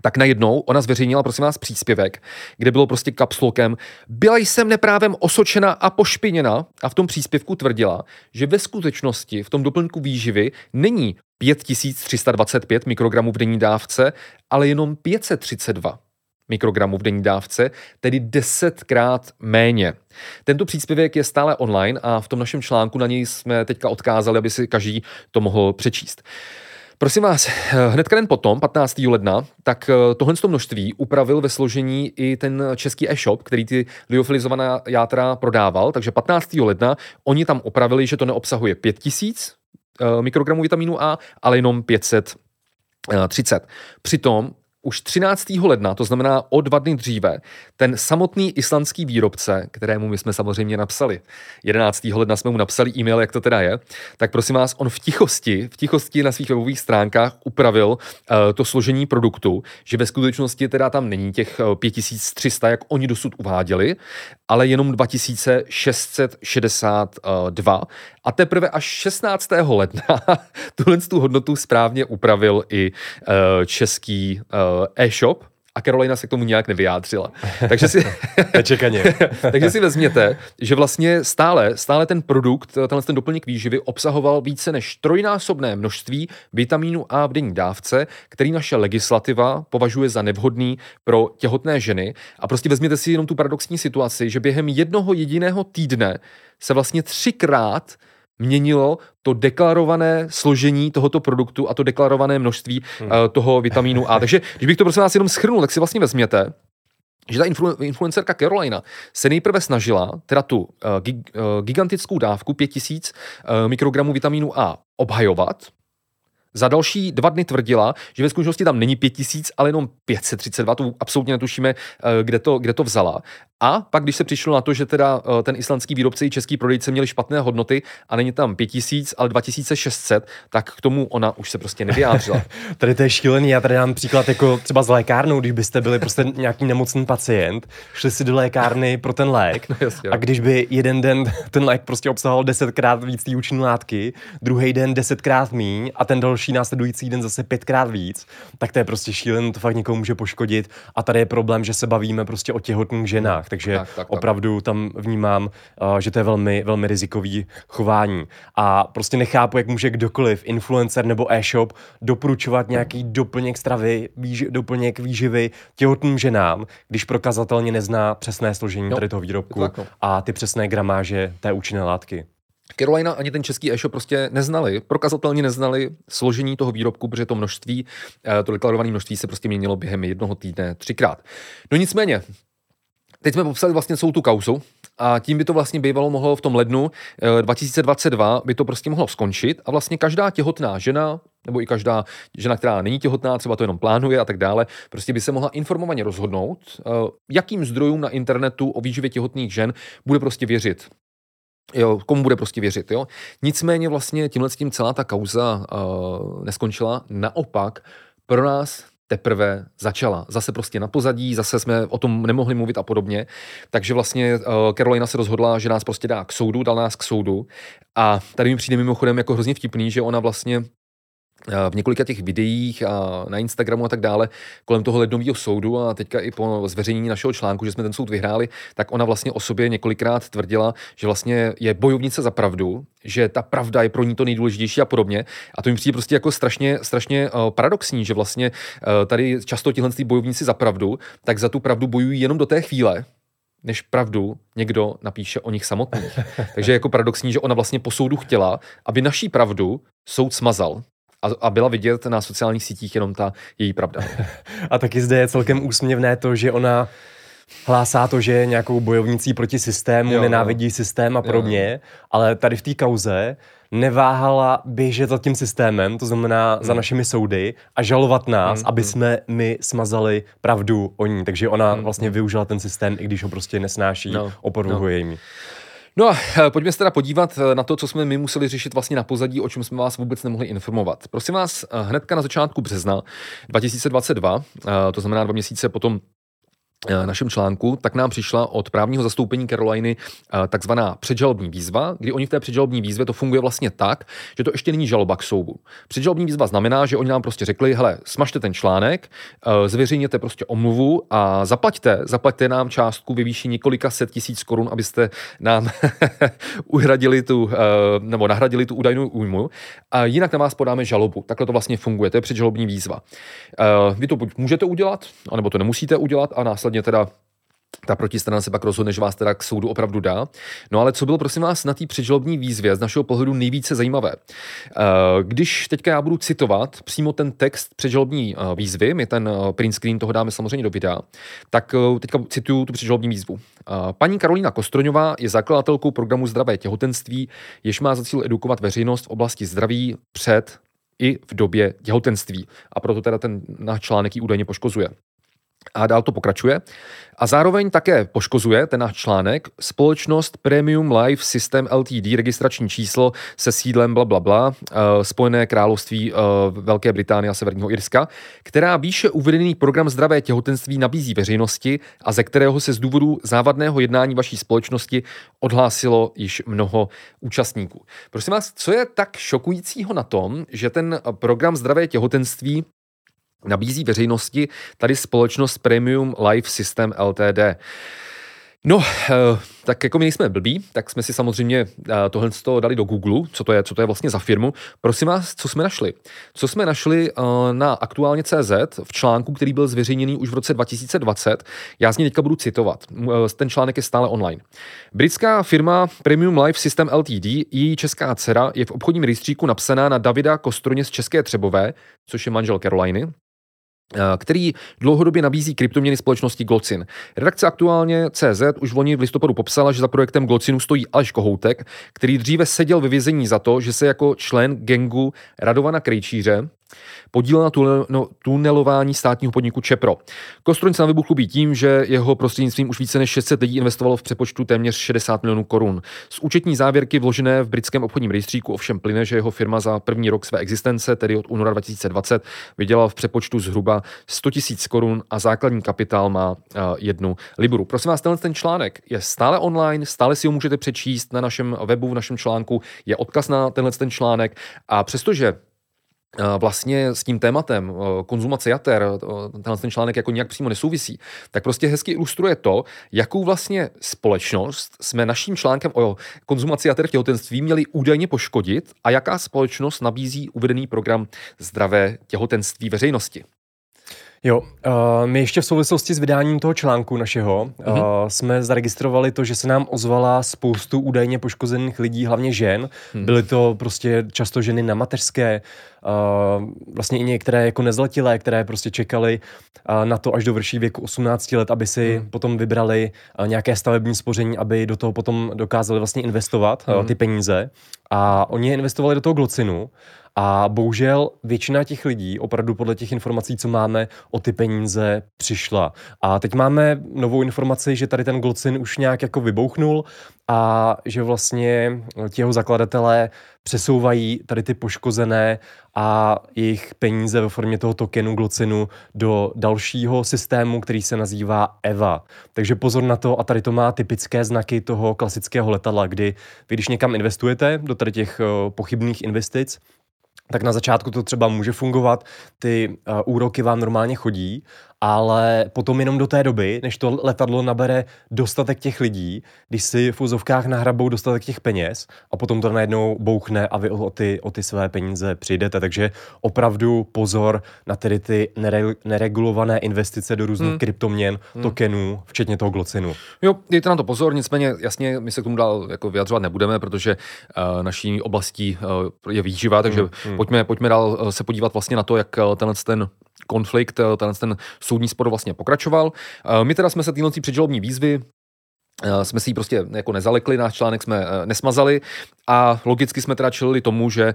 tak najednou ona zveřejnila, prosím vás, příspěvek, kde bylo prostě kapslokem byla jsem neprávem osočena a pošpiněna a v tom příspěvku tvrdila, že ve skutečnosti v tom doplňku výživy není 5325 mikrogramů v denní dávce, ale jenom 532 mikrogramů v denní dávce, tedy desetkrát méně. Tento příspěvek je stále online a v tom našem článku na něj jsme teďka odkázali, aby si každý to mohl přečíst. Prosím vás, hned den potom, 15. ledna, tak eh, tohle množství upravil ve složení i ten český e-shop, který ty liofilizovaná játra prodával, takže 15. ledna oni tam opravili, že to neobsahuje 5000 eh, mikrogramů vitamínu A, ale jenom 530. Přitom už 13. ledna, to znamená o dva dny dříve, ten samotný islandský výrobce, kterému my jsme samozřejmě napsali, 11. ledna jsme mu napsali e-mail, jak to teda je, tak prosím vás, on v tichosti, v tichosti na svých webových stránkách upravil uh, to složení produktu, že ve skutečnosti teda tam není těch 5300, eh, jak oni dosud uváděli, ale jenom 2662 a teprve až 16. ledna tuhle tu hodnotu správně upravil i uh, český uh, e-shop a Carolina se k tomu nějak nevyjádřila. Takže si, Nečekaně. takže si vezměte, že vlastně stále, stále ten produkt, tenhle ten doplněk výživy obsahoval více než trojnásobné množství vitamínu A v denní dávce, který naše legislativa považuje za nevhodný pro těhotné ženy. A prostě vezměte si jenom tu paradoxní situaci, že během jednoho jediného týdne se vlastně třikrát měnilo to deklarované složení tohoto produktu a to deklarované množství hmm. uh, toho vitamínu A. Takže když bych to prosím vás jenom schrnul, tak si vlastně vezměte, že ta influ, influencerka Carolina se nejprve snažila teda tu uh, gig, uh, gigantickou dávku 5000 uh, mikrogramů vitamínu A obhajovat, za další dva dny tvrdila, že ve skutečnosti tam není 5000, ale jenom 532, to absolutně netušíme, kde to, kde to vzala. A pak, když se přišlo na to, že teda eh, ten islandský výrobce i český prodejce měli špatné hodnoty a není tam 5000, ale 2600, tak k tomu ona už se prostě nevyjádřila. tady to je šílený, já tady dám příklad jako třeba z lékárnou, když byste byli prostě nějaký nemocný pacient, šli si do lékárny pro ten lék no, jasně, a když by jeden den ten lék prostě obsahoval desetkrát víc té účinné látky, druhý den desetkrát míň a ten další následující den zase pětkrát víc, tak to je prostě šílený, to fakt někomu může poškodit. A tady je problém, že se bavíme prostě o těhotných ženách takže tak, tak, tak. opravdu tam vnímám, uh, že to je velmi, velmi rizikový chování. A prostě nechápu, jak může kdokoliv, influencer nebo e-shop, doporučovat nějaký doplněk stravy, výži, doplněk výživy těhotným ženám, když prokazatelně nezná přesné složení no, tady toho výrobku tak, no. a ty přesné gramáže té účinné látky. Carolina ani ten český e-shop prostě neznali, prokazatelně neznali složení toho výrobku, protože to množství, eh, to deklarované množství se prostě měnilo během jednoho týdne třikrát. No nicméně, Teď jsme popsali vlastně celou tu kauzu a tím by to vlastně bývalo mohlo v tom lednu 2022 eh, by to prostě mohlo skončit a vlastně každá těhotná žena nebo i každá žena, která není těhotná, třeba to jenom plánuje a tak dále, prostě by se mohla informovaně rozhodnout, eh, jakým zdrojům na internetu o výživě těhotných žen bude prostě věřit. Jo, komu bude prostě věřit, jo. Nicméně vlastně tímhle s tím celá ta kauza uh, neskončila. Naopak, pro nás teprve začala. Zase prostě na pozadí, zase jsme o tom nemohli mluvit a podobně. Takže vlastně uh, Carolina se rozhodla, že nás prostě dá k soudu, dal nás k soudu. A tady mi přijde mimochodem jako hrozně vtipný, že ona vlastně v několika těch videích a na Instagramu a tak dále kolem toho lednového soudu a teďka i po zveřejnění našeho článku, že jsme ten soud vyhráli, tak ona vlastně o sobě několikrát tvrdila, že vlastně je bojovnice za pravdu, že ta pravda je pro ní to nejdůležitější a podobně. A to mi přijde prostě jako strašně, strašně uh, paradoxní, že vlastně uh, tady často tihle bojovníci za pravdu, tak za tu pravdu bojují jenom do té chvíle, než pravdu někdo napíše o nich samotných. Takže je jako paradoxní, že ona vlastně po soudu chtěla, aby naší pravdu soud smazal a, a byla vidět na sociálních sítích jenom ta její pravda. a taky zde je celkem úsměvné to, že ona hlásá to, že je nějakou bojovnicí proti systému, jo, nenávidí jo. systém a podobně, jo. ale tady v té kauze neváhala běžet za tím systémem, to znamená hmm. za našimi soudy a žalovat nás, hmm. aby hmm. jsme my smazali pravdu o ní. Takže ona hmm. vlastně hmm. využila ten systém, i když ho prostě nesnáší, no. opovrhuje no. jim. No a eh, pojďme se teda podívat eh, na to, co jsme my museli řešit vlastně na pozadí, o čem jsme vás vůbec nemohli informovat. Prosím vás, eh, hnedka na začátku března 2022, to znamená dva měsíce potom našem článku, tak nám přišla od právního zastoupení Caroliny eh, takzvaná předžalobní výzva, kdy oni v té předžalobní výzvě to funguje vlastně tak, že to ještě není žaloba k soudu. Předžalobní výzva znamená, že oni nám prostě řekli, hele, smažte ten článek, eh, zveřejněte prostě omluvu a zaplaťte, zaplaťte nám částku ve výši několika set tisíc korun, abyste nám uhradili tu, nebo nahradili tu údajnou újmu. A jinak na vás podáme žalobu. Takhle to vlastně funguje, to je předžalobní výzva. Vy to buď můžete udělat, anebo to nemusíte udělat a následně následně teda ta protistrana se pak rozhodne, že vás teda k soudu opravdu dá. No ale co bylo, prosím vás, na té předžalobní výzvě z našeho pohledu nejvíce zajímavé? Eh, když teďka já budu citovat přímo ten text předžalobní eh, výzvy, my ten eh, print screen toho dáme samozřejmě do videa, tak teďka cituju tu předžalobní výzvu. Paní Karolina Kostroňová je zakladatelkou programu Zdravé těhotenství, jež má za cíl edukovat veřejnost v oblasti zdraví před i v době těhotenství. A proto teda ten náš článek ji údajně poškozuje. A dál to pokračuje. A zároveň také poškozuje ten náš článek společnost Premium Life System LTD, registrační číslo se sídlem bla, bla, bla uh, Spojené království uh, Velké Británie a Severního Irska, která výše uvedený program zdravé těhotenství nabízí veřejnosti a ze kterého se z důvodu závadného jednání vaší společnosti odhlásilo již mnoho účastníků. Prosím vás, co je tak šokujícího na tom, že ten program zdravé těhotenství nabízí veřejnosti tady společnost Premium Life System LTD. No, eh, tak jako my nejsme blbí, tak jsme si samozřejmě eh, tohle dali do Google, co to je, co to je vlastně za firmu. Prosím vás, co jsme našli? Co jsme našli eh, na aktuálně CZ v článku, který byl zveřejněný už v roce 2020. Já z něj teďka budu citovat. Ten článek je stále online. Britská firma Premium Life System Ltd, její česká dcera, je v obchodním rejstříku napsaná na Davida Kostroně z České Třebové, což je manžel Caroliny, který dlouhodobě nabízí kryptoměny společnosti Glocin. Redakce aktuálně CZ už v loni v listopadu popsala, že za projektem Glocinu stojí Aleš Kohoutek, který dříve seděl ve vězení za to, že se jako člen gengu Radovana Krejčíře podílel na no, tunelování státního podniku Čepro. Kostroň se na chlubí tím, že jeho prostřednictvím už více než 600 lidí investovalo v přepočtu téměř 60 milionů korun. Z účetní závěrky vložené v britském obchodním rejstříku ovšem plyne, že jeho firma za první rok své existence, tedy od února 2020, vydělala v přepočtu zhruba 100 tisíc korun a základní kapitál má uh, jednu libru. Prosím vás, tenhle ten článek je stále online, stále si ho můžete přečíst na našem webu, v našem článku, je odkaz na tenhle ten článek a přestože vlastně s tím tématem konzumace jater, tenhle ten článek jako nějak přímo nesouvisí, tak prostě hezky ilustruje to, jakou vlastně společnost jsme naším článkem o konzumaci jater v těhotenství měli údajně poškodit a jaká společnost nabízí uvedený program zdravé těhotenství veřejnosti. Jo, uh, my ještě v souvislosti s vydáním toho článku našeho uh, uh-huh. jsme zaregistrovali to, že se nám ozvala spoustu údajně poškozených lidí, hlavně žen. Hmm. Byly to prostě často ženy na mateřské, uh, vlastně i některé jako nezletilé, které prostě čekali uh, na to, až dovrší věku 18 let, aby si hmm. potom vybrali uh, nějaké stavební spoření, aby do toho potom dokázali vlastně investovat hmm. uh, ty peníze. A oni je investovali do toho glocinu a bohužel většina těch lidí, opravdu podle těch informací, co máme, o ty peníze přišla. A teď máme novou informaci, že tady ten Glocin už nějak jako vybouchnul a že vlastně ti jeho zakladatelé přesouvají tady ty poškozené a jejich peníze ve formě toho tokenu Glocinu do dalšího systému, který se nazývá EVA. Takže pozor na to a tady to má typické znaky toho klasického letadla, kdy vy když někam investujete do tady těch eh, pochybných investic, tak na začátku to třeba může fungovat, ty uh, úroky vám normálně chodí, ale potom jenom do té doby, než to letadlo nabere dostatek těch lidí, když si v úzovkách nahrabou dostatek těch peněz a potom to najednou bouchne a vy o ty, o ty své peníze přijdete. Takže opravdu pozor na tedy ty nere, neregulované investice do různých hmm. kryptoměn, hmm. tokenů, včetně toho glocinu. Jo, dejte na to pozor, nicméně jasně, my se k tomu dál jako vyjadřovat nebudeme, protože uh, naší oblastí uh, je výživa, takže hmm. Hmm. Pojďme, pojďme dál uh, se podívat vlastně na to, jak tenhle ten konflikt, eh, ten, ten soudní spor vlastně pokračoval. Eh, my teda jsme se tyhle předžalobní výzvy eh, jsme si ji prostě jako nezalekli, náš článek jsme nesmazali a logicky jsme teda čelili tomu, že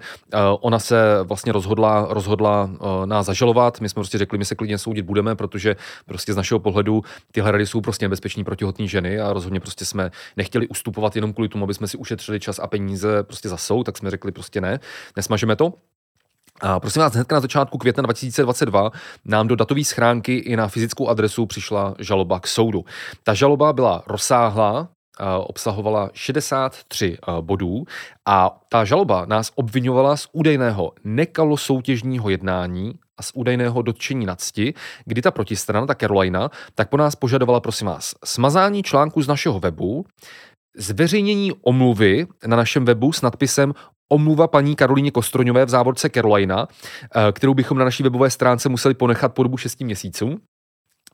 ona se vlastně rozhodla, rozhodla nás zažalovat. My jsme prostě řekli, my se klidně soudit budeme, protože prostě z našeho pohledu tyhle rady jsou prostě nebezpeční pro těhotné ženy a rozhodně prostě jsme nechtěli ustupovat jenom kvůli tomu, aby jsme si ušetřili čas a peníze prostě za soud, tak jsme řekli prostě ne, nesmažeme to. A prosím vás, hnedka na začátku května 2022 nám do datové schránky i na fyzickou adresu přišla žaloba k soudu. Ta žaloba byla rozsáhlá, obsahovala 63 bodů a ta žaloba nás obvinovala z údajného nekalosoutěžního jednání a z údajného dotčení nadsti, kdy ta protistrana, ta Carolina, tak po nás požadovala, prosím vás, smazání článku z našeho webu, zveřejnění omluvy na našem webu s nadpisem omluva paní Karolíně Kostroňové v závodce Carolina, eh, kterou bychom na naší webové stránce museli ponechat po dobu 6 měsíců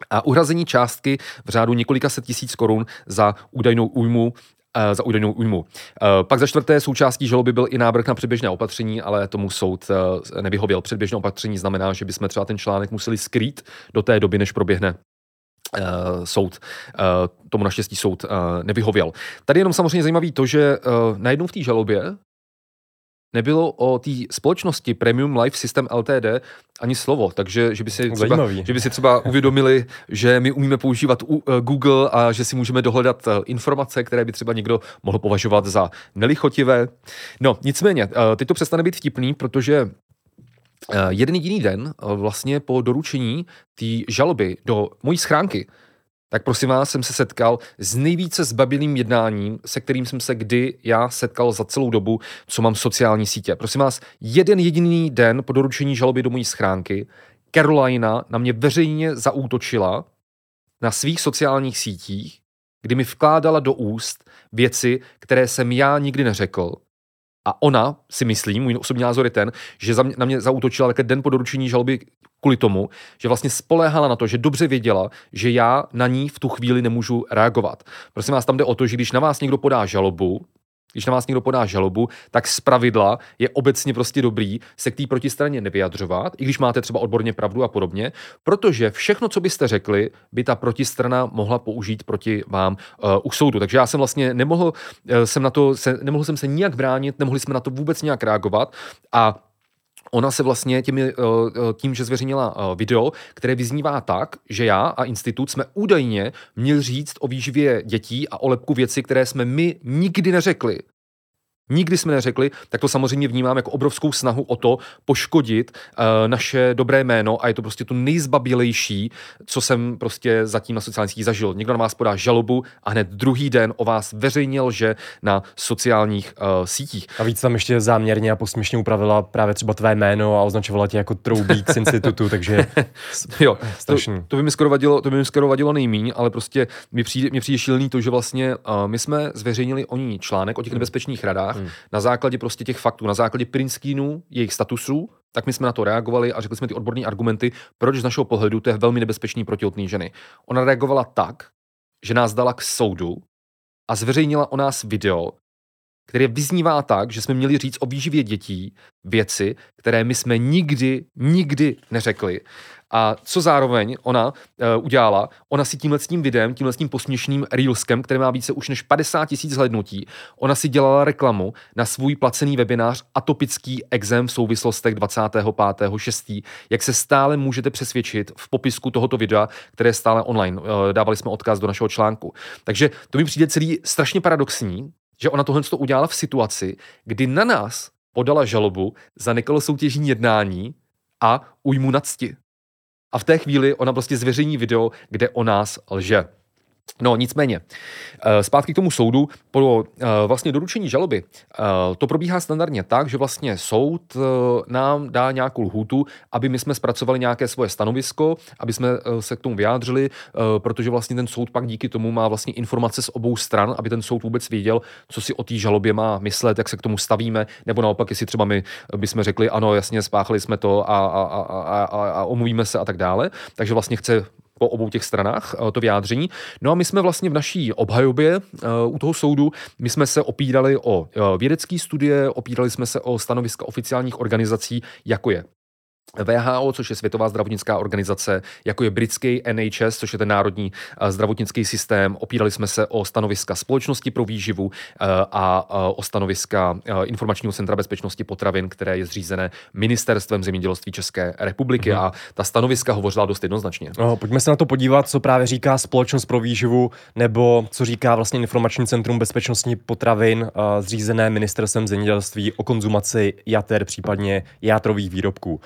a uhrazení částky v řádu několika set tisíc korun za údajnou újmu eh, za údajnou újmu. Eh, pak za čtvrté součástí žaloby byl i návrh na předběžné opatření, ale tomu soud nevyhověl. Předběžné opatření znamená, že bychom třeba ten článek museli skrýt do té doby, než proběhne soud. Tomu naštěstí soud nevyhověl. Tady jenom samozřejmě zajímavý to, že najednou v té žalobě nebylo o té společnosti Premium Life System LTD ani slovo, takže že by si třeba, že by si třeba uvědomili, že my umíme používat uh, Google a že si můžeme dohledat uh, informace, které by třeba někdo mohl považovat za nelichotivé. No, nicméně, uh, teď to přestane být vtipný, protože jeden jediný den vlastně po doručení té žaloby do mojí schránky tak prosím vás, jsem se setkal s nejvíce zbabilým jednáním, se kterým jsem se kdy já setkal za celou dobu, co mám sociální sítě. Prosím vás, jeden jediný den po doručení žaloby do mojí schránky Carolina na mě veřejně zaútočila na svých sociálních sítích, kdy mi vkládala do úst věci, které jsem já nikdy neřekl. A ona si myslím, můj osobní názor je ten, že za mě, na mě zautočila také den po doručení žaloby kvůli tomu, že vlastně spoléhala na to, že dobře věděla, že já na ní v tu chvíli nemůžu reagovat. Prosím vás, tam jde o to, že když na vás někdo podá žalobu, když na vás někdo podá žalobu, tak z pravidla je obecně prostě dobrý se k té protistraně nevyjadřovat, i když máte třeba odborně pravdu a podobně, protože všechno, co byste řekli, by ta protistrana mohla použít proti vám uh, u soudu. Takže já jsem vlastně nemohl, uh, jsem na to, se, nemohl jsem se nijak bránit, nemohli jsme na to vůbec nějak reagovat a Ona se vlastně těmi, eh, tím, že zveřejnila video, které vyznívá tak, že já a institut jsme údajně měli říct o výživě dětí a o lepku věci, které jsme my nikdy neřekli nikdy jsme neřekli, tak to samozřejmě vnímám jako obrovskou snahu o to poškodit uh, naše dobré jméno a je to prostě to nejzbabilejší, co jsem prostě zatím na sociálních sítích zažil. Někdo na vás podá žalobu a hned druhý den o vás veřejně lže na sociálních uh, sítích. A víc tam ještě záměrně a posměšně upravila právě třeba tvé jméno a označovala tě jako troubík z institutu, takže jo, to, to, by mi skoro vadilo, to by mi skoro vadilo nejmíň, ale prostě mi přijde, mi přijde šílený to, že vlastně uh, my jsme zveřejnili o ní článek o těch nebezpečných radách, Hmm. Na základě prostě těch faktů, na základě print screenů, jejich statusů, tak my jsme na to reagovali a řekli jsme ty odborné argumenty, proč z našeho pohledu to je velmi nebezpečný pro těhotné ženy. Ona reagovala tak, že nás dala k soudu a zveřejnila o nás video, které vyznívá tak, že jsme měli říct o výživě dětí věci, které my jsme nikdy, nikdy neřekli. A co zároveň ona uh, udělala, ona si tímhle s tím videem, tímhle s tím posměšným reelskem, který má více už než 50 tisíc hlednutí, ona si dělala reklamu na svůj placený webinář Atopický exém v souvislostech 25.6. Jak se stále můžete přesvědčit v popisku tohoto videa, které je stále online. Uh, dávali jsme odkaz do našeho článku. Takže to mi přijde celý strašně paradoxní, že ona tohle to udělala v situaci, kdy na nás podala žalobu za nekalosoutěžní jednání a ujmu na cti. A v té chvíli ona prostě zveřejní video, kde o nás lže. No nicméně, eh, zpátky k tomu soudu, po eh, vlastně doručení žaloby, eh, to probíhá standardně tak, že vlastně soud nám dá nějakou lhůtu, aby my jsme zpracovali nějaké svoje stanovisko, aby jsme se k tomu vyjádřili, protože vlastně ten soud pak díky tomu má vlastně informace z obou stran, aby ten soud vůbec věděl, co si o té žalobě má myslet, jak se k tomu stavíme, nebo naopak, jestli třeba my bychom řekli, ano, jasně, spáchali jsme to a, a, a, a, a, a omluvíme se a tak dále. Takže vlastně chce po obou těch stranách eh, to vyjádření. No a my jsme vlastně v naší obhajobě eh, u toho soudu, my jsme se opírali o eh, vědecké studie, opírali jsme se o stanoviska oficiálních organizací, jako je VHO, což je Světová zdravotnická organizace, jako je britský NHS, což je ten národní eh, zdravotnický systém. Opírali jsme se o stanoviska Společnosti pro výživu eh, a eh, o stanoviska Informačního centra bezpečnosti potravin, které je zřízené Ministerstvem zemědělství České republiky hmm. a ta stanoviska hovořila dost jednoznačně. No, pojďme se na to podívat, co právě říká Společnost pro výživu nebo co říká vlastně Informační centrum bezpečnosti potravin zřízené Ministerstvem zemědělství o konzumaci jater, případně játrových výrobků.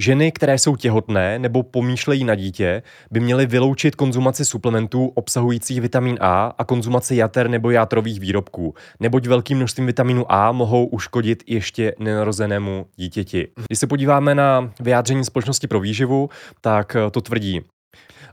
Ženy, které jsou těhotné nebo pomýšlejí na dítě, by měly vyloučit konzumaci suplementů obsahujících vitamin A a konzumaci jater nebo játrových výrobků, neboť velkým množstvím vitamínu A mohou uškodit ještě nenarozenému dítěti. Když se podíváme na vyjádření společnosti pro výživu, tak to tvrdí.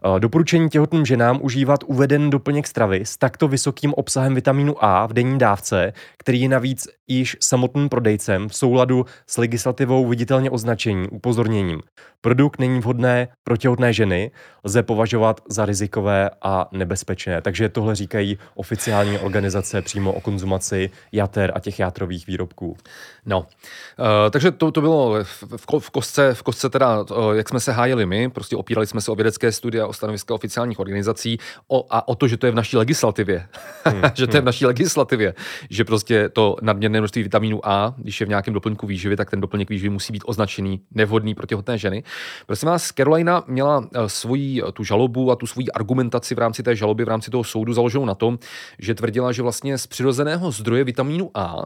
Eh, doporučení těhotným ženám užívat uveden doplněk stravy s takto vysokým obsahem vitamínu A v denní dávce, který je navíc již samotným prodejcem v souladu s legislativou viditelně označení upozorněním. Produkt není vhodné pro těhotné ženy, lze považovat za rizikové a nebezpečné. Takže tohle říkají oficiální organizace přímo o konzumaci jater a těch játrových výrobků. No, uh, takže to, to bylo v, v, kostce, v kostce teda, uh, jak jsme se hájili my, prostě opírali jsme se o vědecké studie, stanoviska oficiálních organizací o, a o to, že to je v naší legislativě. Hmm. že to je v naší legislativě, že prostě to nadměrné množství vitamínu A, když je v nějakém doplňku výživy, tak ten doplněk výživy musí být označený nevhodný pro těhotné ženy. Prosím vás, Carolina měla uh, svoji tu žalobu a tu svoji argumentaci v rámci té žaloby, v rámci toho soudu založenou na tom, že tvrdila, že vlastně z přirozeného zdroje vitamínu A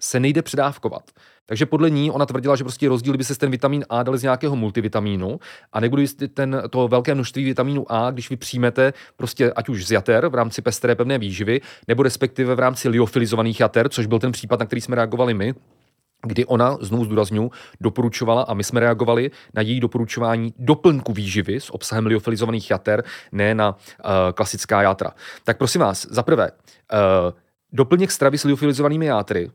se nejde předávkovat. Takže podle ní ona tvrdila, že prostě rozdíl, by se ten vitamin A dali z nějakého multivitamínu a nebudu ten, to velké množství vitamínu A, když vy přijmete prostě ať už z jater v rámci pestré pevné výživy, nebo respektive v rámci liofilizovaných jater, což byl ten případ, na který jsme reagovali my, kdy ona, znovu zdůrazňuji, doporučovala a my jsme reagovali na její doporučování doplňku výživy s obsahem liofilizovaných jater, ne na uh, klasická játra. Tak prosím vás, za prvé, uh, doplněk stravy s liofilizovanými játry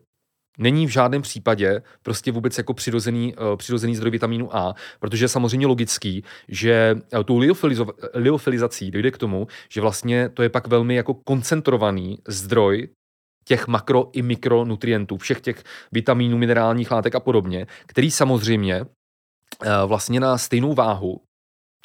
není v žádném případě prostě vůbec jako přirozený, uh, přirozený zdroj vitamínu A, protože je samozřejmě logický, že uh, tou liofilizo- liofilizací dojde k tomu, že vlastně to je pak velmi jako koncentrovaný zdroj těch makro i mikronutrientů, všech těch vitamínů, minerálních látek a podobně, který samozřejmě uh, vlastně na stejnou váhu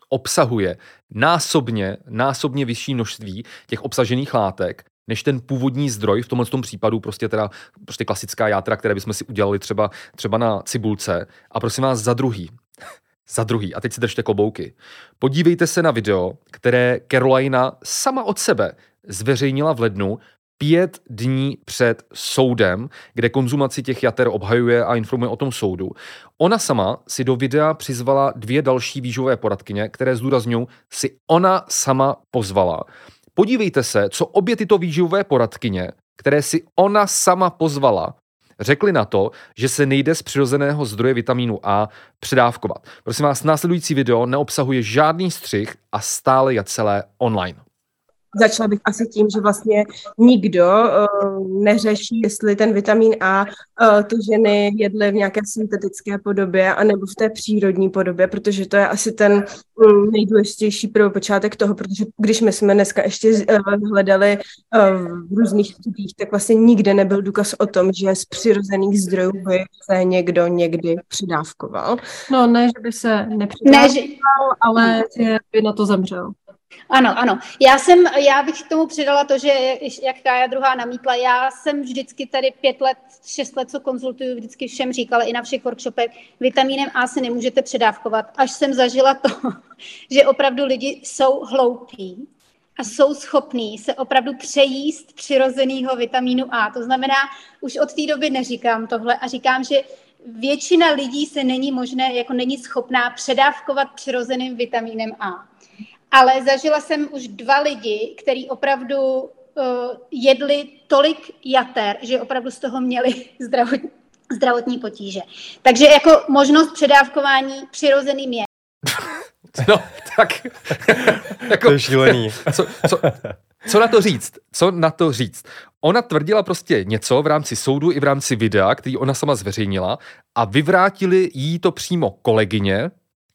obsahuje násobně, násobně vyšší množství těch obsažených látek, než ten původní zdroj, v tomhle tom případu prostě teda prostě klasická játra, které bychom si udělali třeba, třeba na cibulce. A prosím vás, za druhý, za druhý, a teď si držte klobouky. Podívejte se na video, které Carolina sama od sebe zveřejnila v lednu pět dní před soudem, kde konzumaci těch jater obhajuje a informuje o tom soudu. Ona sama si do videa přizvala dvě další výživové poradkyně, které zdůrazňují, si ona sama pozvala. Podívejte se, co obě tyto výživové poradkyně, které si ona sama pozvala, řekli na to, že se nejde z přirozeného zdroje vitamínu A předávkovat. Prosím vás, následující video neobsahuje žádný střih a stále je celé online. Začala bych asi tím, že vlastně nikdo uh, neřeší, jestli ten vitamin A uh, ty ženy jedly v nějaké syntetické podobě anebo v té přírodní podobě, protože to je asi ten um, nejdůležitější počátek toho, protože když my jsme dneska ještě uh, hledali uh, v různých studiích, tak vlastně nikde nebyl důkaz o tom, že z přirozených zdrojů by se někdo někdy přidávkoval. No ne, že by se nepřidávkoval, ne, že... ale že by na to zemřel. Ano, ano. Já jsem, já bych k tomu přidala to, že jak Kája druhá namítla, já jsem vždycky tady pět let, šest let, co konzultuju, vždycky všem říkala i na všech workshopech, vitamínem A se nemůžete předávkovat, až jsem zažila to, že opravdu lidi jsou hloupí a jsou schopní se opravdu přejíst přirozeného vitamínu A. To znamená, už od té doby neříkám tohle a říkám, že většina lidí se není možné, jako není schopná předávkovat přirozeným vitamínem A ale zažila jsem už dva lidi, kteří opravdu uh, jedli tolik jater, že opravdu z toho měli zdravotní, zdravotní potíže. Takže jako možnost předávkování přirozeným je. No, tak. jako, to je šílený. Co, co, co na to říct? Co na to říct? Ona tvrdila prostě něco v rámci soudu i v rámci videa, který ona sama zveřejnila a vyvrátili jí to přímo kolegyně,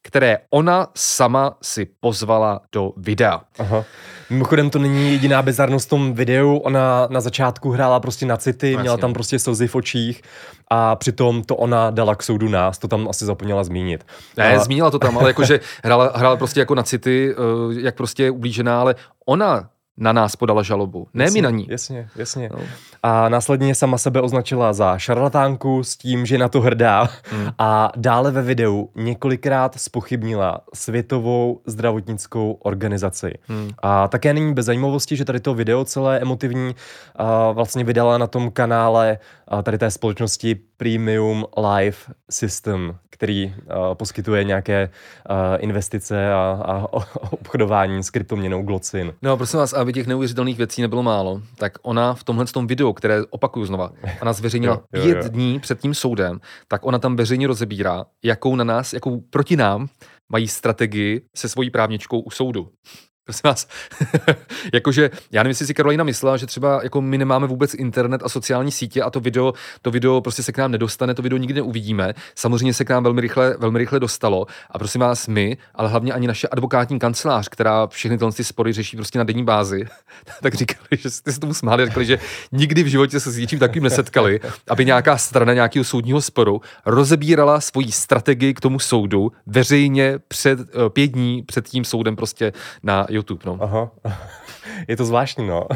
které ona sama si pozvala do videa. Aha. Mimochodem to není jediná bizarnost v tom videu, ona na začátku hrála prostě na city, Jasně. měla tam prostě slzy v očích a přitom to ona dala k soudu nás, to tam asi zapomněla zmínit. Ne, a... zmínila to tam, ale jakože hrála, hrála prostě jako na city, eh, jak prostě je ublížená, ale ona na nás podala žalobu, ne jasně, my na ní. Jasně, jasně. No. A následně sama sebe označila za šarlatánku s tím, že na to hrdá. Hmm. A dále ve videu několikrát spochybnila Světovou zdravotnickou organizaci. Hmm. A také není bez zajímavosti, že tady to video celé emotivní a vlastně vydala na tom kanále tady té společnosti Premium Life System, který uh, poskytuje nějaké uh, investice a, a obchodování s kryptoměnou Glocin. No prosím vás, aby těch neuvěřitelných věcí nebylo málo, tak ona v tomhle tom videu, které opakuju znova, ona zveřejnila jo, jo, pět jo. dní před tím soudem, tak ona tam veřejně rozebírá, jakou na nás, jakou proti nám mají strategii se svojí právničkou u soudu. Prosím vás, jakože, já nevím, jestli si Karolina myslela, že třeba jako my nemáme vůbec internet a sociální sítě a to video, to video prostě se k nám nedostane, to video nikdy neuvidíme. Samozřejmě se k nám velmi rychle, velmi rychle dostalo a prosím vás, my, ale hlavně ani naše advokátní kancelář, která všechny tyhle spory řeší prostě na denní bázi, tak říkali, že jste se tomu smáli, říkali, že nikdy v životě se s něčím takovým nesetkali, aby nějaká strana nějakého soudního sporu rozebírala svoji strategii k tomu soudu veřejně před eh, pět dní před tím soudem prostě na YouTube, no. Aha. Je to zvláštní, no.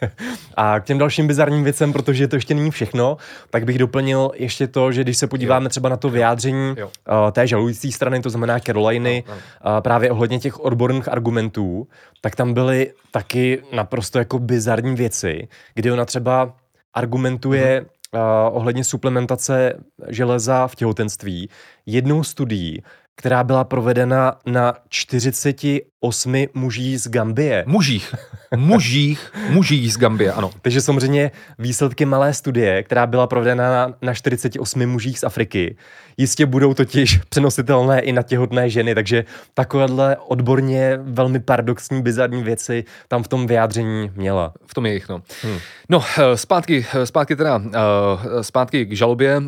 a k těm dalším bizarním věcem, protože to ještě není všechno, tak bych doplnil ještě to, že když se podíváme jo. třeba na to vyjádření jo. Uh, té žalující strany, to znamená Caroliny, no, no. Uh, právě ohledně těch odborných argumentů, tak tam byly taky naprosto jako bizarní věci, kdy ona třeba argumentuje mm Uh, ohledně suplementace železa v těhotenství jednou studií, která byla provedena na 40 osmi muží z Gambie. Mužích. Mužích. Mužích z Gambie, ano. Takže samozřejmě výsledky malé studie, která byla provedena na, na 48 mužích z Afriky, jistě budou totiž přenositelné i na těhotné ženy, takže takovéhle odborně velmi paradoxní, bizarní věci tam v tom vyjádření měla. V tom jejich, no. Hmm. No, eh, zpátky, eh, zpátky teda, eh, zpátky k žalobě.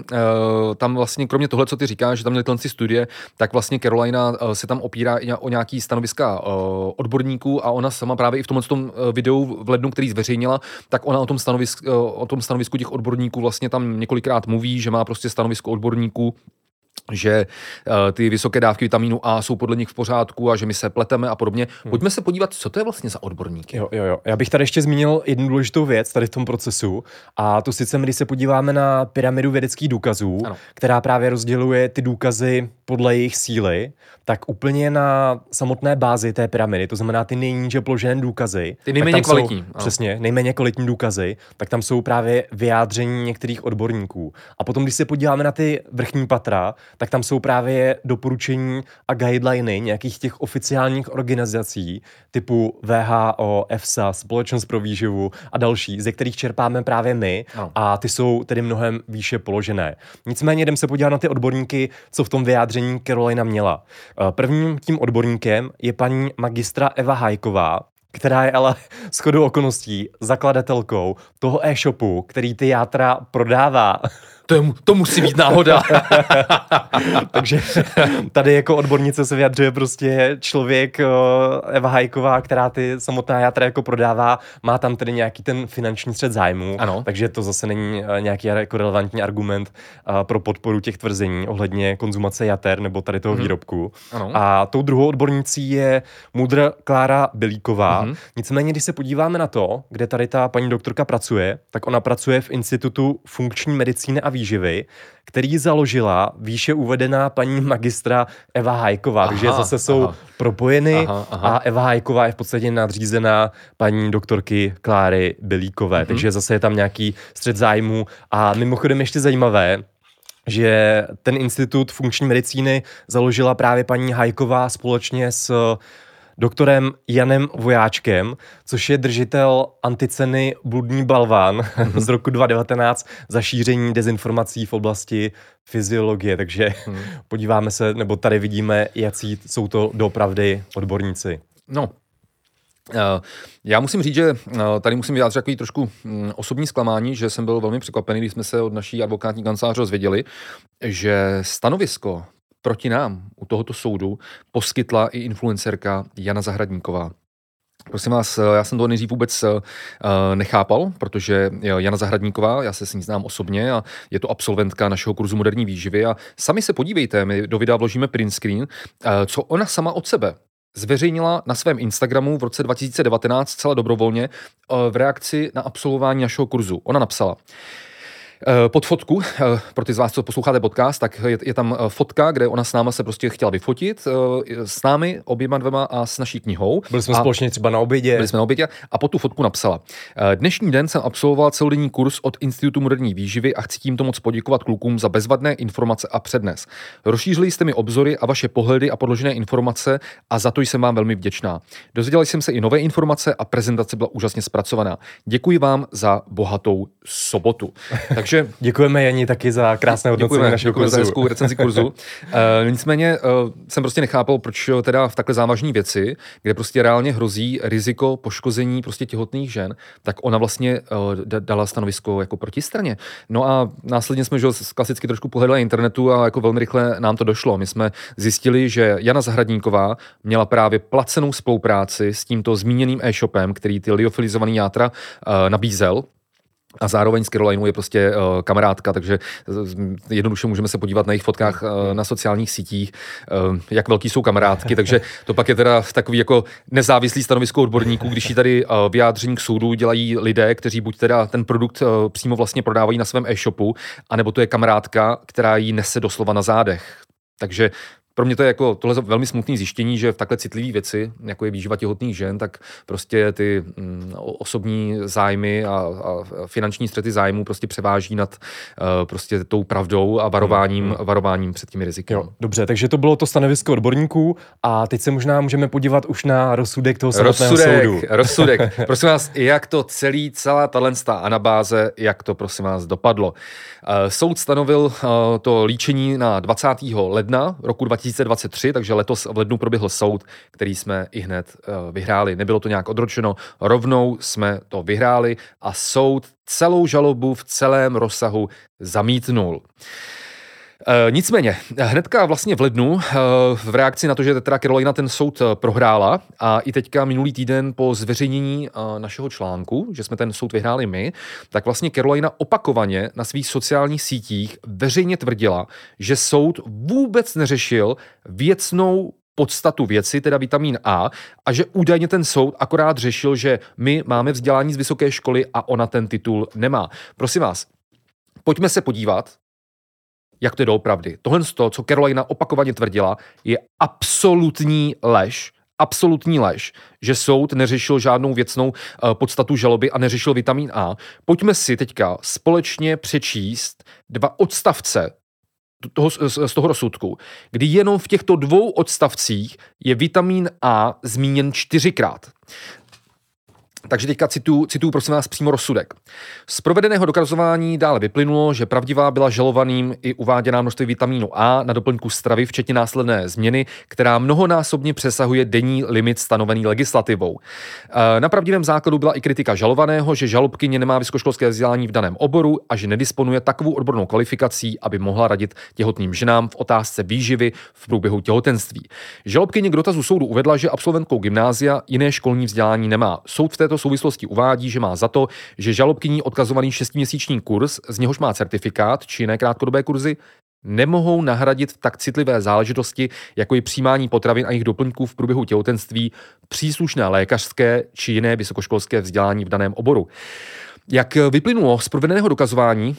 Tam vlastně, kromě toho, co ty říkáš, že tam měli tyhle studie, tak vlastně Carolina se tam opírá i o nějaký stanoviska odborníků a ona sama právě i v tomhle tom videu v lednu, který zveřejnila, tak ona o tom, stanovisk, o tom stanovisku těch odborníků vlastně tam několikrát mluví, že má prostě stanovisko odborníků, že uh, ty vysoké dávky vitamínu A jsou podle nich v pořádku a že my se pleteme a podobně. Hmm. Pojďme se podívat, co to je vlastně za odborníky. Jo, jo, jo. Já bych tady ještě zmínil jednu důležitou věc tady v tom procesu a to sice, když se podíváme na pyramidu vědeckých důkazů, ano. která právě rozděluje ty důkazy podle jejich síly, tak úplně na samotné bázi té pyramidy, to znamená ty nejníže položené důkazy. Ty nejméně kvalitní. Jsou, přesně, nejméně kvalitní důkazy, tak tam jsou právě vyjádření některých odborníků. A potom, když se podíváme na ty vrchní patra, tak tam jsou právě doporučení a guideliny nějakých těch oficiálních organizací typu VHO, EFSA, Společnost pro výživu a další, ze kterých čerpáme právě my no. a ty jsou tedy mnohem výše položené. Nicméně jdem se podívat na ty odborníky, co v tom vyjádření Carolina měla. Eh, prvním tím odborníkem je paní magistra Eva Hajková, která je ale shodou okolností zakladatelkou toho e-shopu, který ty játra prodává to, je, to musí být náhoda. Takže tady jako odbornice se vyjadřuje prostě člověk, Eva Hajková, která ty samotná játra jako prodává, má tam tedy nějaký ten finanční střed zájmu, ano. takže to zase není e, nějaký jako relevantní argument e, pro podporu těch tvrzení ohledně konzumace jater nebo tady toho mm-hmm. výrobku. Ano. A tou druhou odbornicí je mudr Klára Bilíková. Mm-hmm. Nicméně, když se podíváme na to, kde tady ta paní doktorka pracuje, tak ona pracuje v Institutu funkční medicíny a výživy, který založila výše uvedená paní magistra Eva Hajková. Aha, takže zase jsou aha. propojeny aha, aha. a Eva Hajková je v podstatě nadřízená paní doktorky Kláry Belíkové. Mhm. Takže zase je tam nějaký střed zájmu a mimochodem ještě zajímavé, že ten institut funkční medicíny založila právě paní Hajková společně s doktorem Janem Vojáčkem, což je držitel anticeny Bludní balván z roku 2019 za šíření dezinformací v oblasti fyziologie. Takže hmm. podíváme se, nebo tady vidíme, jaký jsou to dopravdy odborníci. No, eh, já musím říct, že eh, tady musím vyjádřit takový trošku hm, osobní zklamání, že jsem byl velmi překvapený, když jsme se od naší advokátní kanceláře dozvěděli, že stanovisko proti nám u tohoto soudu poskytla i influencerka Jana Zahradníková. Prosím vás, já jsem to nejdřív vůbec uh, nechápal, protože Jana Zahradníková, já se s ní znám osobně a je to absolventka našeho kurzu moderní výživy a sami se podívejte, my do videa vložíme print screen, co ona sama od sebe zveřejnila na svém Instagramu v roce 2019 celé dobrovolně v reakci na absolvování našeho kurzu. Ona napsala, Eh, pod fotku, eh, pro ty z vás, co posloucháte podcast, tak je, je tam eh, fotka, kde ona s náma se prostě chtěla vyfotit, s námi oběma dvěma a s naší knihou. Byli jsme a společně třeba na obědě. Byli jsme na obědě a po tu fotku napsala. Dnešní den jsem absolvoval celodenní kurz od Institutu moderní výživy a chci tímto moc poděkovat klukům za bezvadné informace a přednes. Rozšířili jste mi obzory a vaše pohledy a podložené informace a za to jsem vám velmi vděčná. Dozvěděla jsem se i nové informace a prezentace byla úžasně zpracovaná. Děkuji vám za bohatou sobotu. Tak takže děkujeme Jani taky za krásné hodnocení děkujeme, našeho děkujeme kurzu. za hezkou recenzi kurzu. uh, nicméně uh, jsem prostě nechápal, proč teda v takhle závažné věci, kde prostě reálně hrozí riziko poškození prostě těhotných žen, tak ona vlastně uh, dala stanovisko jako protistraně. No a následně jsme že klasicky trošku pohledali internetu a jako velmi rychle nám to došlo. My jsme zjistili, že Jana Zahradníková měla právě placenou spolupráci s tímto zmíněným e-shopem, který ty liofilizovaný játra uh, nabízel a zároveň s Carolinou je prostě uh, kamarádka, takže jednoduše můžeme se podívat na jejich fotkách uh, na sociálních sítích, uh, jak velký jsou kamarádky, takže to pak je teda takový jako nezávislý stanovisko odborníků, když ji tady uh, vyjádření k soudu dělají lidé, kteří buď teda ten produkt uh, přímo vlastně prodávají na svém e-shopu, anebo to je kamarádka, která ji nese doslova na zádech. Takže pro mě to je jako tohle velmi smutné zjištění, že v takhle citlivé věci, jako je výživa těhotných žen, tak prostě ty mm, osobní zájmy a, a finanční střety zájmů prostě převáží nad uh, prostě tou pravdou a varováním, hmm. varováním před těmi riziky. Jo, dobře, takže to bylo to stanovisko odborníků a teď se možná můžeme podívat už na rozsudek toho samotného rozsudek, soudu. Rozsudek. prosím vás, jak to celý, celá talentsta anabáze, jak to prosím vás dopadlo. Uh, soud stanovil uh, to líčení na 20. ledna roku 2023, takže letos v lednu proběhl soud, který jsme i hned uh, vyhráli. Nebylo to nějak odročeno, rovnou jsme to vyhráli a soud celou žalobu v celém rozsahu zamítnul. E, nicméně, hnedka vlastně v lednu, e, v reakci na to, že teda Carolina ten soud eh, prohrála a i teďka minulý týden po zveřejnění našeho článku, že jsme ten soud vyhráli my, tak vlastně Carolina opakovaně na svých sociálních sítích veřejně tvrdila, že soud vůbec neřešil věcnou podstatu věci, teda vitamin A, a že údajně ten soud akorát řešil, že my máme vzdělání z vysoké školy a ona ten titul nemá. Prosím vás, pojďme se podívat, jak to je doopravdy. Tohle z toho, co Carolina opakovaně tvrdila, je absolutní lež, absolutní lež, že soud neřešil žádnou věcnou uh, podstatu žaloby a neřešil vitamin A. Pojďme si teďka společně přečíst dva odstavce toho, z toho rozsudku, kdy jenom v těchto dvou odstavcích je vitamin A zmíněn čtyřikrát. Takže teďka cituju, cituju prosím vás přímo rozsudek. Z provedeného dokazování dále vyplynulo, že pravdivá byla žalovaným i uváděná množství vitamínu A na doplňku stravy, včetně následné změny, která mnohonásobně přesahuje denní limit stanovený legislativou. E, na pravdivém základu byla i kritika žalovaného, že žalobkyně nemá vysokoškolské vzdělání v daném oboru a že nedisponuje takovou odbornou kvalifikací, aby mohla radit těhotným ženám v otázce výživy v průběhu těhotenství. Žalobkyně k dotazu soudu uvedla, že absolventkou gymnázia jiné školní vzdělání nemá. Soud v této souvislosti uvádí, že má za to, že žalobkyní odkazovaný šestiměsíční kurz, z něhož má certifikát či jiné krátkodobé kurzy, nemohou nahradit v tak citlivé záležitosti, jako je přijímání potravin a jejich doplňků v průběhu těhotenství, příslušné lékařské či jiné vysokoškolské vzdělání v daném oboru. Jak vyplynulo z provedeného dokazování,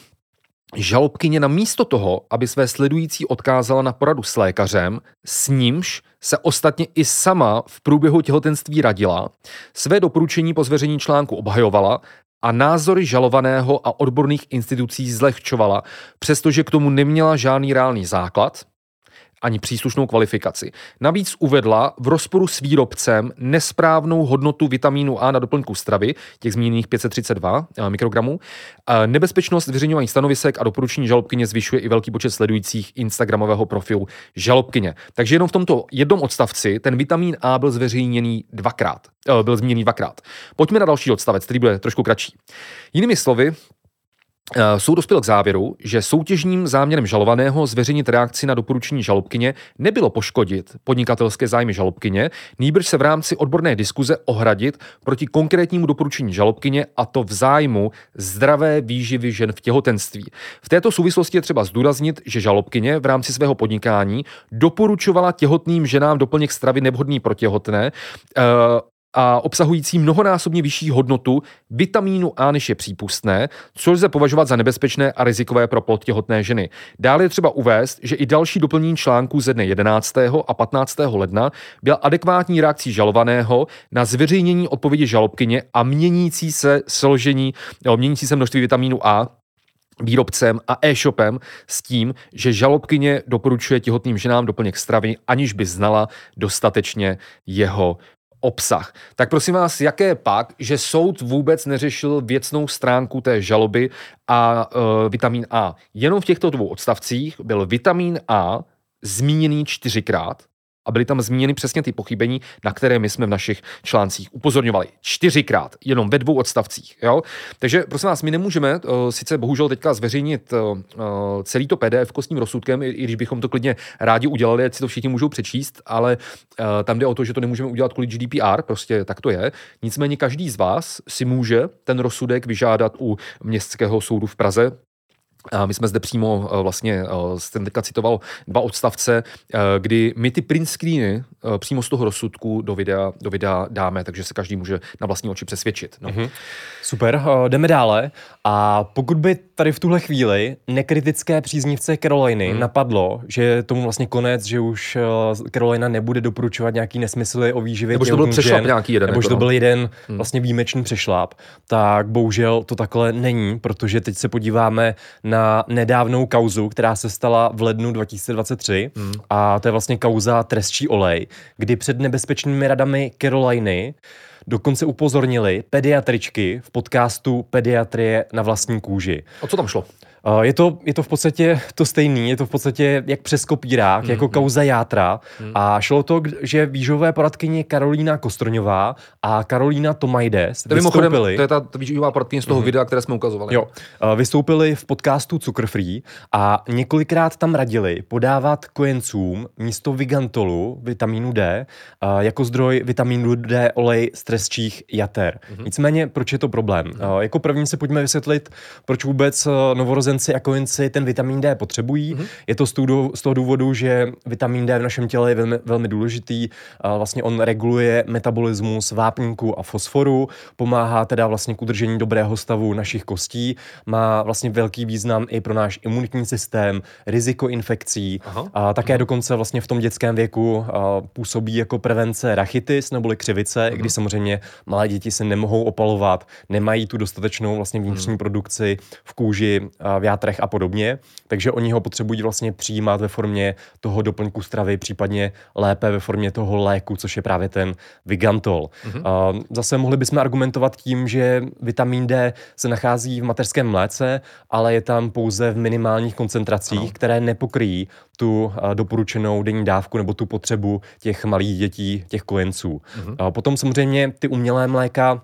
žalobkyně na místo toho, aby své sledující odkázala na poradu s lékařem, s nímž se ostatně i sama v průběhu těhotenství radila, své doporučení po zveřejnění článku obhajovala a názory žalovaného a odborných institucí zlehčovala, přestože k tomu neměla žádný reálný základ, ani příslušnou kvalifikaci. Navíc uvedla v rozporu s výrobcem nesprávnou hodnotu vitamínu A na doplňku stravy, těch zmíněných 532 eh, mikrogramů. Nebezpečnost zveřejňování stanovisek a doporučení žalobkyně zvyšuje i velký počet sledujících Instagramového profilu žalobkyně. Takže jenom v tomto jednom odstavci ten vitamin A byl zveřejněný dvakrát. Eh, byl zmíněný dvakrát. Pojďme na další odstavec, který bude trošku kratší. Jinými slovy, Eh, soud dospěl k závěru, že soutěžním záměrem žalovaného zveřejnit reakci na doporučení žalobkyně nebylo poškodit podnikatelské zájmy žalobkyně, nýbrž se v rámci odborné diskuze ohradit proti konkrétnímu doporučení žalobkyně a to v zájmu zdravé výživy žen v těhotenství. V této souvislosti je třeba zdůraznit, že žalobkyně v rámci svého podnikání doporučovala těhotným ženám doplněk stravy nevhodný pro těhotné, eh, a obsahující mnohonásobně vyšší hodnotu vitamínu A, než je přípustné, což lze považovat za nebezpečné a rizikové pro plod těhotné ženy. Dále je třeba uvést, že i další doplnění článků ze dne 11. a 15. ledna byla adekvátní reakcí žalovaného na zveřejnění odpovědi žalobkyně a měnící se složení, nebo měnící se množství vitamínu A výrobcem a e-shopem s tím, že žalobkyně doporučuje těhotným ženám doplněk stravy, aniž by znala dostatečně jeho obsah. Tak prosím vás, jaké pak, že soud vůbec neřešil věcnou stránku té žaloby a uh, vitamin A. Jenom v těchto dvou odstavcích byl vitamin A zmíněný čtyřikrát a byly tam zmíněny přesně ty pochybení, na které my jsme v našich článcích upozorňovali. Čtyřikrát, jenom ve dvou odstavcích. Jo? Takže prosím vás, my nemůžeme uh, sice bohužel teďka zveřejnit uh, celý to PDF kostním rozsudkem, i, i když bychom to klidně rádi udělali, ať si to všichni můžou přečíst, ale uh, tam jde o to, že to nemůžeme udělat kvůli GDPR, prostě tak to je. Nicméně každý z vás si může ten rozsudek vyžádat u Městského soudu v Praze, my jsme zde přímo eh, vlastně jsem teďka citoval dva odstavce, kdy my ty print screeny přímo z toho rozsudku do videa, do videa dáme, takže se každý může na vlastní oči přesvědčit. No. Mm-hmm. Super, jdeme dále. A pokud by tady v tuhle chvíli nekritické příznivce Caroliny mm. napadlo, že tomu vlastně konec, že už Carolina nebude doporučovat nějaký nesmysly o výživě. Nebo že to byl přešlap nějaký jeden. Nebo že to byl jeden mm. vlastně výjimečný přešlap, tak bohužel to takhle není, protože teď se podíváme na nedávnou kauzu, která se stala v lednu 2023 hmm. a to je vlastně kauza trestčí olej, kdy před nebezpečnými radami Caroliny dokonce upozornili pediatričky v podcastu Pediatrie na vlastní kůži. O co tam šlo? Eh, je to, je to v podstatě to stejný, je to v podstatě jak přes kopírák, mm, jako mm. kauza játra. Mm. A šlo to, že výživové poradkyně Karolína Kostroňová a Karolína Tomajdes to vystoupili. To je ta, výživová poradkyně z toho mm. videa, které jsme ukazovali. Jo, eh, vystoupili v podcastu Cukr Free a několikrát tam radili podávat kojencům místo vigantolu, vitamínu D, eh, jako zdroj vitamínu D olej stresčích jater. Mm. Nicméně, proč je to problém? Mm. Jako první se pojďme vysvětlit, proč vůbec novorozenci novorozenci a kojenci ten vitamin D potřebují. Mm-hmm. Je to z toho, z toho důvodu, že vitamin D v našem těle je velmi, velmi důležitý. Vlastně on reguluje metabolismus vápníku a fosforu, pomáhá teda vlastně k udržení dobrého stavu našich kostí, má vlastně velký význam i pro náš imunitní systém, riziko infekcí Aha. a také dokonce vlastně v tom dětském věku působí jako prevence rachitis neboli křivice, Aha. kdy samozřejmě malé děti se nemohou opalovat, nemají tu dostatečnou vlastně vnitřní hmm. produkci v kůži, v játrech a podobně, takže oni ho potřebují vlastně přijímat ve formě toho doplňku stravy, případně lépe ve formě toho léku, což je právě ten Vigantol. Mm-hmm. Zase mohli bychom argumentovat tím, že vitamin D se nachází v mateřském mléce, ale je tam pouze v minimálních koncentracích, ano. které nepokryjí tu doporučenou denní dávku nebo tu potřebu těch malých dětí, těch kojenců. Mm-hmm. Potom samozřejmě ty umělé mléka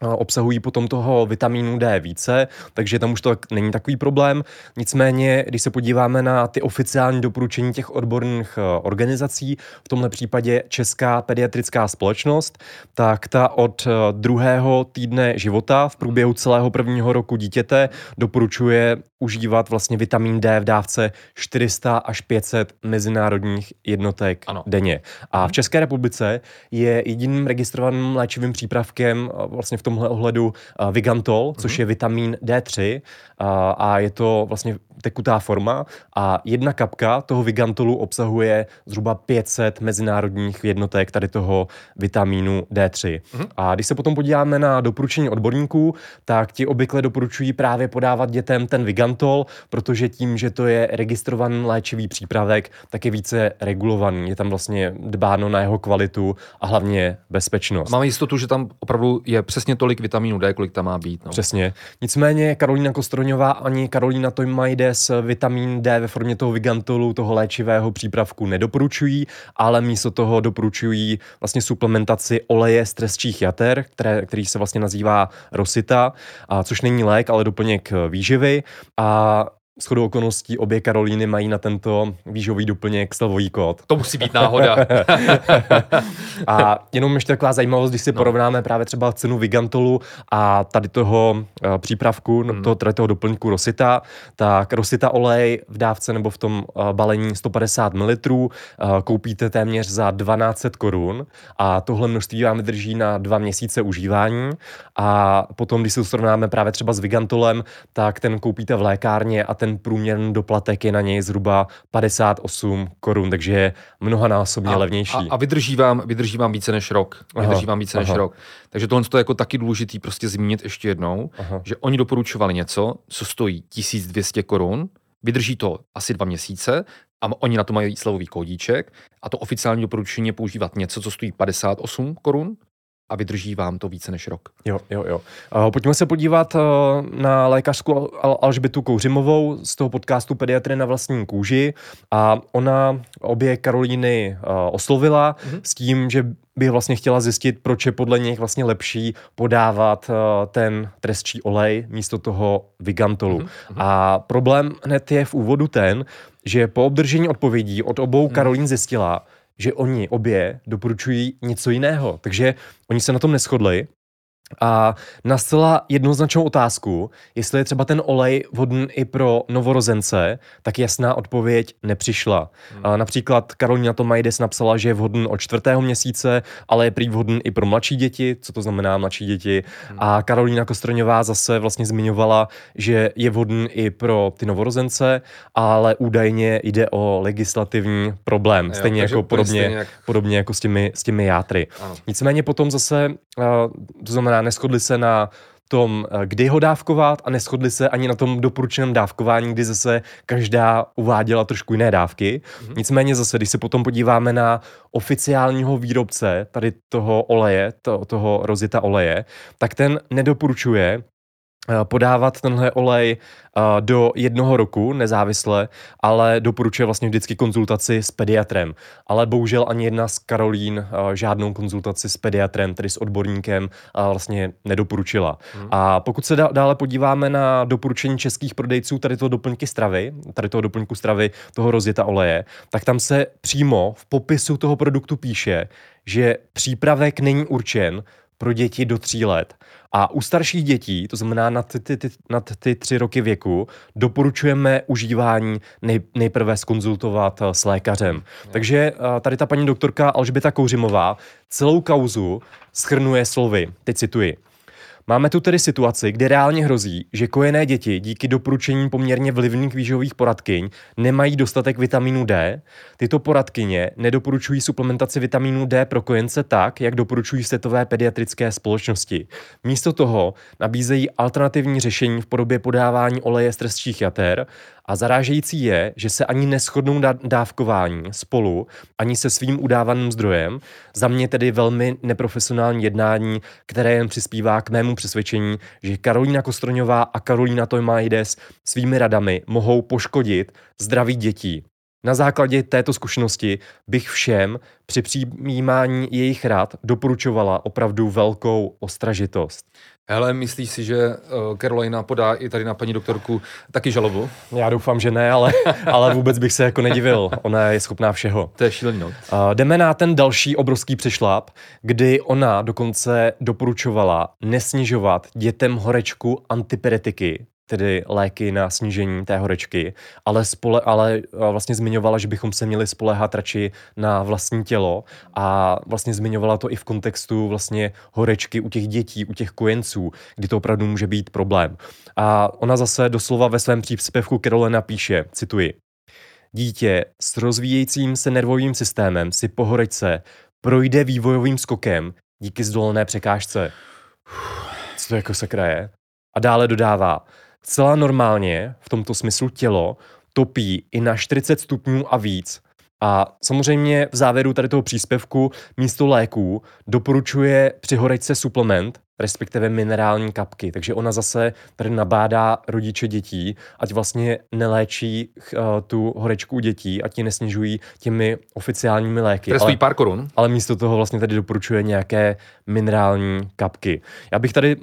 obsahují potom toho vitamínu D více, takže tam už to není takový problém. Nicméně, když se podíváme na ty oficiální doporučení těch odborných eh, organizací, v tomhle případě Česká pediatrická společnost, tak ta od eh, druhého týdne života v průběhu celého prvního roku dítěte doporučuje užívat vlastně vitamin D v dávce 400 až 500 mezinárodních jednotek ano. denně. A v. České republice je jediným registrovaným léčivým přípravkem eh, vlastně v tomhle ohledu uh, Vigantol, mm-hmm. což je vitamin D3 uh, a je to vlastně tekutá forma a jedna kapka toho Vigantolu obsahuje zhruba 500 mezinárodních jednotek tady toho vitamínu D3. Mm-hmm. A když se potom podíváme na doporučení odborníků, tak ti obvykle doporučují právě podávat dětem ten Vigantol, protože tím, že to je registrovaný léčivý přípravek, tak je více regulovaný. Je tam vlastně dbáno na jeho kvalitu a hlavně bezpečnost. Máme jistotu, že tam opravdu je přesně tolik vitamínu D, kolik tam má být. No. Přesně. Nicméně Karolína Kostroňová ani Karolína Tojmajdes vitamin D ve formě toho Vigantolu, toho léčivého přípravku nedoporučují, ale místo toho doporučují vlastně suplementaci oleje z trestčích jater, které, který se vlastně nazývá Rosita, a což není lék, ale doplněk výživy. A shodou okolností obě Karolíny mají na tento výživový doplněk slevový kód. To musí být náhoda. a jenom ještě taková zajímavost, když si no. porovnáme právě třeba cenu Vigantolu a tady toho uh, přípravku, hmm. toho, tady toho doplňku Rosita, tak Rosita olej v dávce nebo v tom uh, balení 150 ml uh, koupíte téměř za 1200 korun a tohle množství vám vydrží na dva měsíce užívání a potom, když se srovnáme právě třeba s Vigantolem, tak ten koupíte v lékárně a ten ten průměrný doplatek je na něj zhruba 58 korun, takže je mnohanásobně a, levnější. A, a vydrží, vám, vydrží vám více než rok. Vydrží aha, vám více aha. než rok. Takže tohle je jako taky důležitý prostě zmínit ještě jednou, aha. že oni doporučovali něco, co stojí 1200 korun, vydrží to asi dva měsíce, a oni na to mají slevový kódíček a to oficiální doporučení je používat něco, co stojí 58 korun a vydrží vám to více než rok. Jo, jo, jo. Uh, pojďme se podívat uh, na lékařskou Al- Alžbětu Kouřimovou z toho podcastu Pediatry na vlastní kůži a ona obě Karolíny uh, oslovila mm-hmm. s tím, že by vlastně chtěla zjistit, proč je podle nich vlastně lepší podávat uh, ten trestčí olej místo toho Vigantolu. Mm-hmm. A problém hned je v úvodu ten, že po obdržení odpovědí od obou mm. Karolín zjistila, že oni obě doporučují něco jiného. Takže oni se na tom neschodli A na zcela jednoznačnou otázku, jestli je třeba ten olej vhodný i pro novorozence, tak jasná odpověď nepřišla. Hmm. A například Karolina Tomajdes napsala, že je vhodný od čtvrtého měsíce, ale je prý vhodný i pro mladší děti, co to znamená mladší děti. Hmm. A Karolina Kostroňová zase vlastně zmiňovala, že je vhodný i pro ty novorozence, ale údajně jde o legislativní problém, stejně jo, jako podobně, stejně jak... podobně jako s těmi, s těmi játry. Ano. Nicméně potom zase, uh, to znamená neschodli se na tom, eh, kdy ho dávkovat a neschodli se ani na tom doporučeném dávkování, kdy zase každá uváděla trošku jiné dávky. Mm-hmm. Nicméně zase, když se potom podíváme na oficiálního výrobce tady toho oleje, to, toho rozita oleje, tak ten nedoporučuje podávat tenhle olej eh, do jednoho roku nezávisle, ale doporučuje vlastně vždycky konzultaci s pediatrem. Ale bohužel ani jedna z Karolín eh, žádnou konzultaci s pediatrem, tedy s odborníkem, vlastně nedoporučila. Hmm. A pokud se dále podíváme na doporučení českých prodejců tady toho doplňky stravy, tady toho doplňku stravy, toho rozjeta oleje, tak tam se přímo v popisu toho produktu píše, že přípravek není určen pro děti do tří let. A u starších dětí, to znamená nad ty, ty, ty, nad ty tři roky věku, doporučujeme užívání nej, nejprve skonzultovat eh, s lékařem. Takže eh, tady ta paní doktorka Alžběta Kouřimová celou kauzu schrnuje slovy, teď cituji. Máme tu tedy situaci, kdy reálně hrozí, že kojené děti díky doporučení poměrně vlivných výživových poradkyň nemají dostatek vitamínu D. Tyto poradkyně nedoporučují suplementaci vitamínu D pro kojence tak, jak doporučují světové pediatrické společnosti. Místo toho nabízejí alternativní řešení v podobě podávání oleje z jater a zarážející je, že se ani neschodnou dávkování spolu, ani se svým udávaným zdrojem. Za mě tedy velmi neprofesionální jednání, které jen přispívá k mému přesvědčení, že Karolína Kostroňová a Karolína Tojmaides svými radami mohou poškodit zdraví dětí. Na základě této zkušenosti bych všem při přijímání jejich rad doporučovala opravdu velkou ostražitost. Hele, myslíš si, že uh, Carolina podá i tady na paní doktorku taky žalobu? Já doufám, že ne, ale, ale vůbec bych se jako nedivil. Ona je schopná všeho. To je šílený. Uh, jdeme na ten další obrovský přešlap, kdy ona dokonce doporučovala nesnižovat dětem horečku antipyretiky, tedy léky na snížení té horečky, ale, spole, ale vlastně zmiňovala, že bychom se měli spolehat radši na vlastní tělo a vlastně zmiňovala to i v kontextu vlastně horečky u těch dětí, u těch kojenců, kdy to opravdu může být problém. A ona zase doslova ve svém příspěvku Carolina píše, cituji, Dítě s rozvíjejícím se nervovým systémem si po horečce projde vývojovým skokem díky zdolené překážce. Co to jako sakra je? A dále dodává, Celá normálně v tomto smyslu tělo topí i na 40 stupňů a víc. A samozřejmě v závěru tady toho příspěvku místo léků doporučuje při horečce suplement, respektive minerální kapky. Takže ona zase tady nabádá rodiče dětí, ať vlastně neléčí uh, tu horečku u dětí, ať ji nesnižují těmi oficiálními léky. Je pár korun. Ale místo toho vlastně tady doporučuje nějaké minerální kapky. Já bych tady.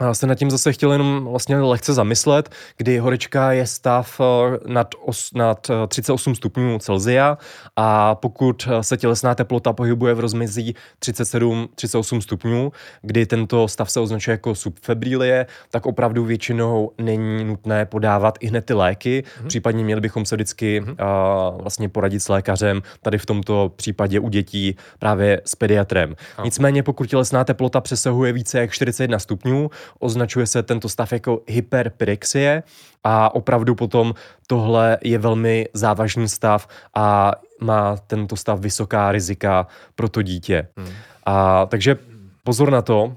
Já se nad tím zase chtěl jenom vlastně lehce zamyslet, kdy horečka je stav eh, nad, os, nad 38 eh, stupňů Celzia a pokud eh, se tělesná teplota pohybuje v rozmezí 37-38 stupňů, kdy tento stav se označuje jako subfebrilie, tak opravdu většinou není nutné podávat i hned ty léky. Hmm. Případně měli bychom se vždycky hmm. uh, vlastně poradit s lékařem, tady v tomto případě u dětí právě s pediatrem. Hmm. Nicméně pokud tělesná teplota přesahuje více jak 41 stupňů, stupňů. Označuje se tento stav jako hyperpyrexie a opravdu potom tohle je velmi závažný stav a má tento stav vysoká rizika pro to dítě. Hmm. A takže pozor na to,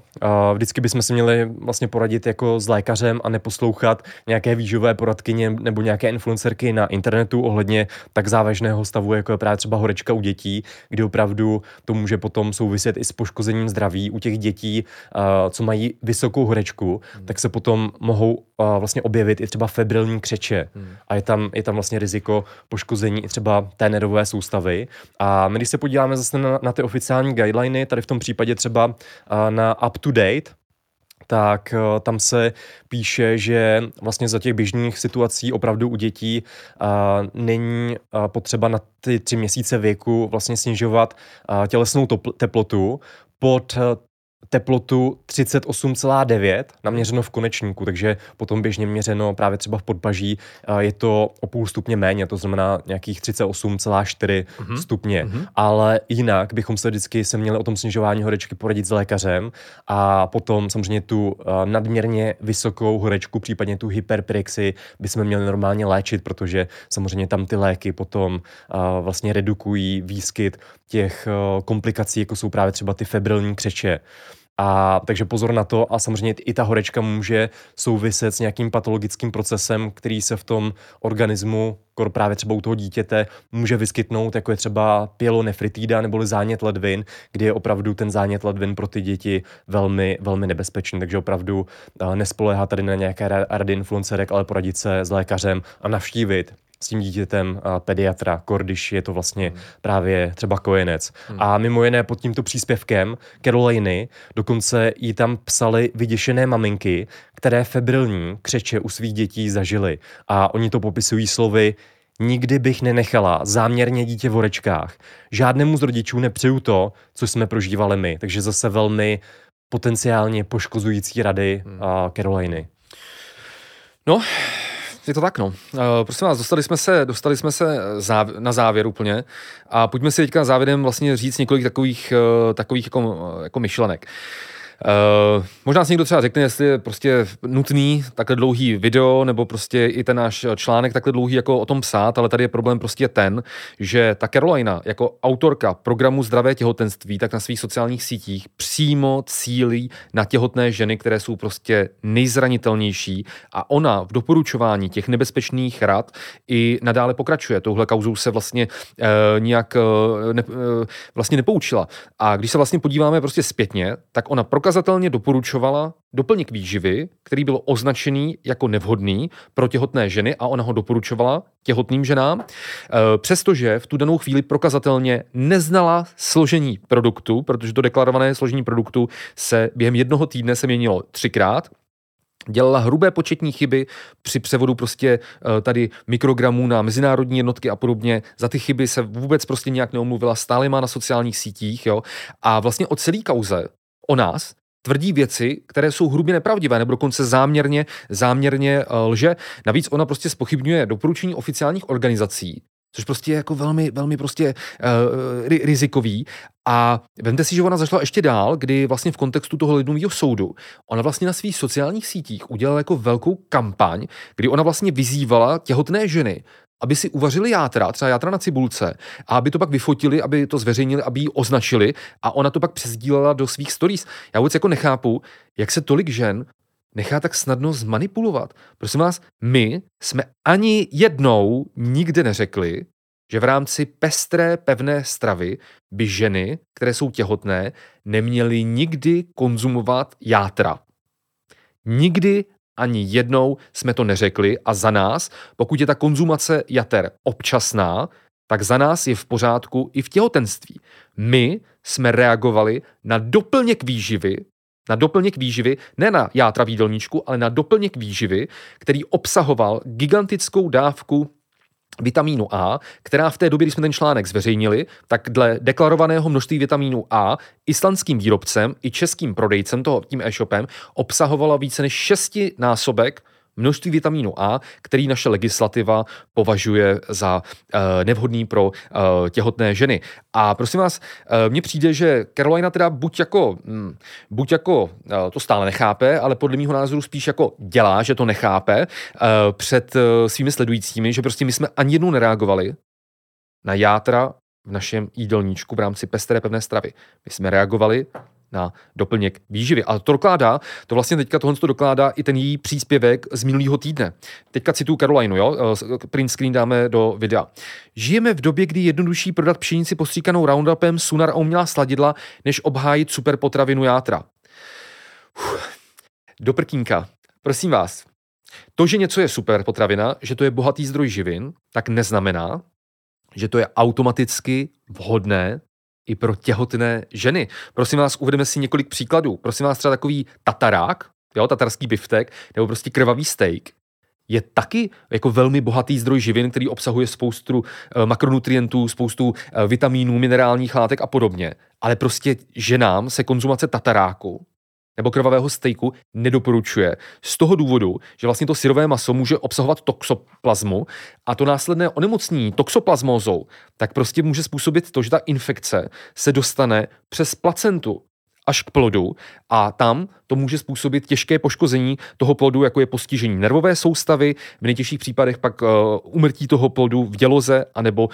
vždycky bychom si měli vlastně poradit jako s lékařem a neposlouchat nějaké výživové poradkyně nebo nějaké influencerky na internetu ohledně tak závažného stavu, jako je právě třeba horečka u dětí, kdy opravdu to může potom souviset i s poškozením zdraví u těch dětí, co mají vysokou horečku, hmm. tak se potom mohou vlastně objevit i třeba febrilní křeče hmm. a je tam, je tam vlastně riziko poškození i třeba té nervové soustavy. A my, když se podíváme zase na, na ty oficiální guideliny, tady v tom případě třeba na up to date, tak eh, tam se píše, že vlastně za těch běžných situací opravdu u dětí uh, není uh, potřeba na ty tři měsíce věku vlastně snižovat uh, tělesnou teplotu pod teplotu 38,9 naměřeno v konečníku, takže potom běžně měřeno právě třeba v podpaží je to o půl stupně méně, to znamená nějakých 38,4 mm-hmm. stupně. Mm-hmm. Ale jinak bychom se vždycky se měli o tom snižování horečky poradit s lékařem a potom samozřejmě tu nadměrně vysokou horečku, případně tu hyperprexi bychom měli normálně léčit, protože samozřejmě tam ty léky potom vlastně redukují výskyt těch komplikací, jako jsou právě třeba ty febrilní křeče. A takže pozor na to a samozřejmě i ta horečka může souviset s nějakým patologickým procesem, který se v tom organismu, kor právě třeba u toho dítěte, může vyskytnout, jako je třeba pielonefritída nebo zánět ledvin, kdy je opravdu ten zánět ledvin pro ty děti velmi, velmi nebezpečný. Takže opravdu nespoléhá tady na nějaké rady influencerek, ale poradit se s lékařem a navštívit s tím dítětem pediatra, když je to vlastně hmm. právě třeba kojenec. Hmm. A mimo jiné pod tímto příspěvkem Caroliny dokonce jí tam psali vyděšené maminky, které febrilní křeče u svých dětí zažily. A oni to popisují slovy Nikdy bych nenechala záměrně dítě v orečkách. Žádnému z rodičů nepřeju to, co jsme prožívali my. Takže zase velmi potenciálně poškozující rady hmm. Caroliny. No, je to tak, no. Uh, prosím vás, dostali jsme se, dostali jsme se záv- na závěr úplně a pojďme si teďka závěrem vlastně říct několik takových, uh, takových jako, jako myšlenek. Uh, Uh, možná si někdo třeba řekne, jestli je prostě nutný takhle dlouhý video, nebo prostě i ten náš článek takhle dlouhý jako o tom psát, ale tady je problém prostě ten, že ta Carolina jako autorka programu Zdravé těhotenství, tak na svých sociálních sítích přímo cílí na těhotné ženy, které jsou prostě nejzranitelnější a ona v doporučování těch nebezpečných rad i nadále pokračuje. Touhle kauzou se vlastně uh, nijak uh, ne, uh, vlastně nepoučila. A když se vlastně podíváme prostě zpětně, tak ona prokazuje prokazatelně doporučovala doplněk výživy, který byl označený jako nevhodný pro těhotné ženy a ona ho doporučovala těhotným ženám, e, přestože v tu danou chvíli prokazatelně neznala složení produktu, protože to deklarované složení produktu se během jednoho týdne se měnilo třikrát, dělala hrubé početní chyby při převodu prostě e, tady mikrogramů na mezinárodní jednotky a podobně. Za ty chyby se vůbec prostě nějak neomluvila, stále má na sociálních sítích, jo. A vlastně o celý kauze o nás tvrdí věci, které jsou hrubě nepravdivé, nebo dokonce záměrně, záměrně uh, lže. Navíc ona prostě spochybňuje doporučení oficiálních organizací, což prostě je jako velmi, velmi prostě uh, rizikový. A vemte si, že ona zašla ještě dál, kdy vlastně v kontextu toho lidového soudu, ona vlastně na svých sociálních sítích udělala jako velkou kampaň, kdy ona vlastně vyzývala těhotné ženy, aby si uvařili játra, třeba játra na cibulce, a aby to pak vyfotili, aby to zveřejnili, aby ji označili a ona to pak přesdílela do svých stories. Já vůbec jako nechápu, jak se tolik žen nechá tak snadno zmanipulovat. Prosím vás, my jsme ani jednou nikde neřekli, že v rámci pestré pevné stravy by ženy, které jsou těhotné, neměly nikdy konzumovat játra. Nikdy ani jednou jsme to neřekli a za nás, pokud je ta konzumace jater občasná, tak za nás je v pořádku i v těhotenství. My jsme reagovali na doplněk výživy, na doplněk výživy, ne na játra výdelníčku, ale na doplněk výživy, který obsahoval gigantickou dávku vitamínu A, která v té době, když jsme ten článek zveřejnili, tak dle deklarovaného množství vitamínu A islandským výrobcem i českým prodejcem toho tím e-shopem obsahovala více než šestinásobek množství vitamínu A, který naše legislativa považuje za uh, nevhodný pro uh, těhotné ženy. A prosím vás, uh, mně přijde, že Carolina teda buď jako, hm, buď jako to stále nechápe, ale podle mého názoru spíš jako dělá, že to nechápe před svými sledujícími, že prostě my jsme ani jednou nereagovali na játra v našem jídelníčku v rámci pestré pevné stravy. My jsme reagovali na doplněk výživy. A to dokládá, to vlastně teďka tohle to dokládá i ten její příspěvek z minulého týdne. Teďka cituju Carolinu, jo? Eh, print screen dáme do videa. Žijeme v době, kdy jednodušší prodat pšenici postříkanou Roundupem, Sunar a umělá sladidla, než obhájit super potravinu játra. Uf. Do prkínka. Prosím vás, to, že něco je super potravina, že to je bohatý zdroj živin, tak neznamená, že to je automaticky vhodné i pro těhotné ženy. Prosím vás, uvedeme si několik příkladů. Prosím vás, třeba takový tatarák, jo, tatarský biftek, nebo prostě krvavý steak, je taky jako velmi bohatý zdroj živin, který obsahuje spoustu eh, makronutrientů, spoustu eh, vitamínů, minerálních látek a podobně. Ale prostě ženám se konzumace tataráku nebo krvavého stejku nedoporučuje. Z toho důvodu, že vlastně to syrové maso může obsahovat toxoplazmu a to následné onemocnění toxoplazmózou, tak prostě může způsobit to, že ta infekce se dostane přes placentu až k plodu a tam to může způsobit těžké poškození toho plodu, jako je postižení nervové soustavy, v nejtěžších případech pak uh, umrtí toho plodu v děloze anebo uh,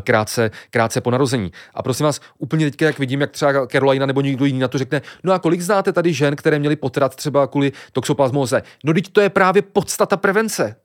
krátce, krátce po narození. A prosím vás, úplně teďka, jak vidím, jak třeba Carolina nebo někdo jiný na to řekne, no a kolik znáte tady žen, které měly potrat třeba kvůli toxoplasmóze? No teď to je právě podstata prevence.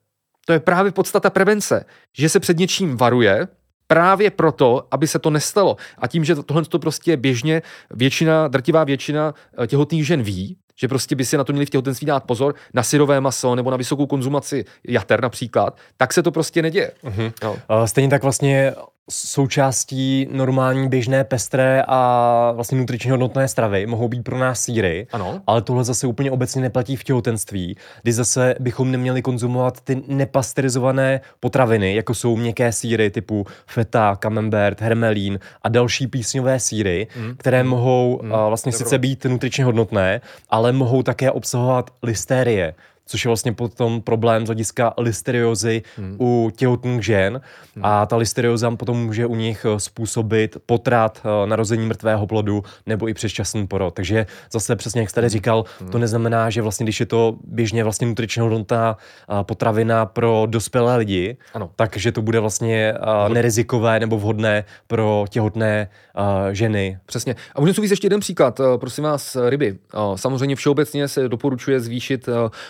To je právě podstata prevence, že se před něčím varuje, právě proto, aby se to nestalo. A tím, že tohle to prostě běžně většina, drtivá většina eh, těhotných žen ví, že prostě by si na to měli v těhotenství dát pozor, na syrové maso nebo na vysokou konzumaci jater například, tak se to prostě neděje. Uh-huh. No. Stejně tak vlastně součástí normální, běžné, pestré a vlastně nutričně hodnotné stravy mohou být pro nás síry, ano. ale tohle zase úplně obecně neplatí v těhotenství, kdy zase bychom neměli konzumovat ty nepasterizované potraviny, jako jsou měkké síry typu feta, camembert, hermelín a další písňové síry, mm. které mm. mohou mm. vlastně Dobro. sice být nutričně hodnotné, ale mohou také obsahovat listérie, což je vlastně potom problém z hlediska listeriozy hmm. u těhotných žen hmm. a ta listerioza potom může u nich eh, způsobit potrat, eh, narození mrtvého plodu nebo i předčasný porod. Takže zase přesně, jak jste tady hmm. říkal, hmm. to neznamená, že vlastně, když je to běžně vlastně nutričně hodnotná eh, potravina pro dospělé lidi, ano. takže to bude vlastně nerizikové nebo vhodné pro těhotné ženy. Přesně. A můžu říct ještě jeden příklad, prosím vás, ryby. Samozřejmě všeobecně se doporučuje zvýšit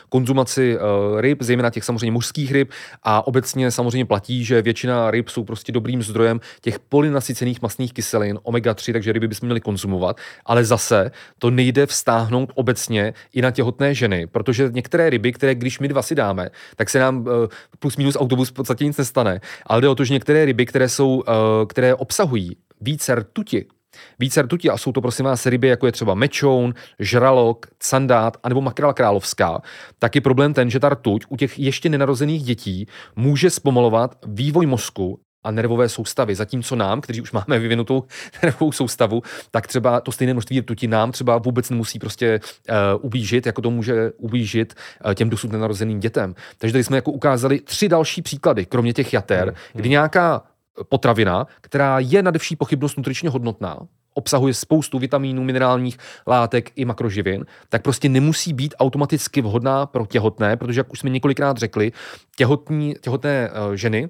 konzumaci konzumaci uh, ryb, zejména těch samozřejmě mužských ryb. A obecně samozřejmě platí, že většina ryb jsou prostě dobrým zdrojem těch polynasycených masných kyselin omega-3, takže ryby bychom měli konzumovat, ale zase to nejde vztáhnout obecně i na těhotné ženy, protože některé ryby, které když my dva si dáme, tak se nám uh, plus minus autobus v podstatě nic nestane, ale jde o to, že některé ryby, které jsou, uh, které obsahují více rtuti, více rtuti a jsou to prosím vás ryby, jako je třeba mečoun, žralok, sandát anebo makrela královská, tak je problém ten, že ta rtuť u těch ještě nenarozených dětí může zpomalovat vývoj mozku a nervové soustavy. Zatímco nám, kteří už máme vyvinutou nervovou soustavu, tak třeba to stejné množství rtuti nám třeba vůbec nemusí prostě uh, ubížit, jako to může ubížit uh, těm dosud nenarozeným dětem. Takže tady jsme jako ukázali tři další příklady, kromě těch jater, hmm. kdy nějaká potravina, která je na vší pochybnost nutričně hodnotná, obsahuje spoustu vitamínů, minerálních látek i makroživin, tak prostě nemusí být automaticky vhodná pro těhotné, protože, jak už jsme několikrát řekli, těhotní, těhotné uh, ženy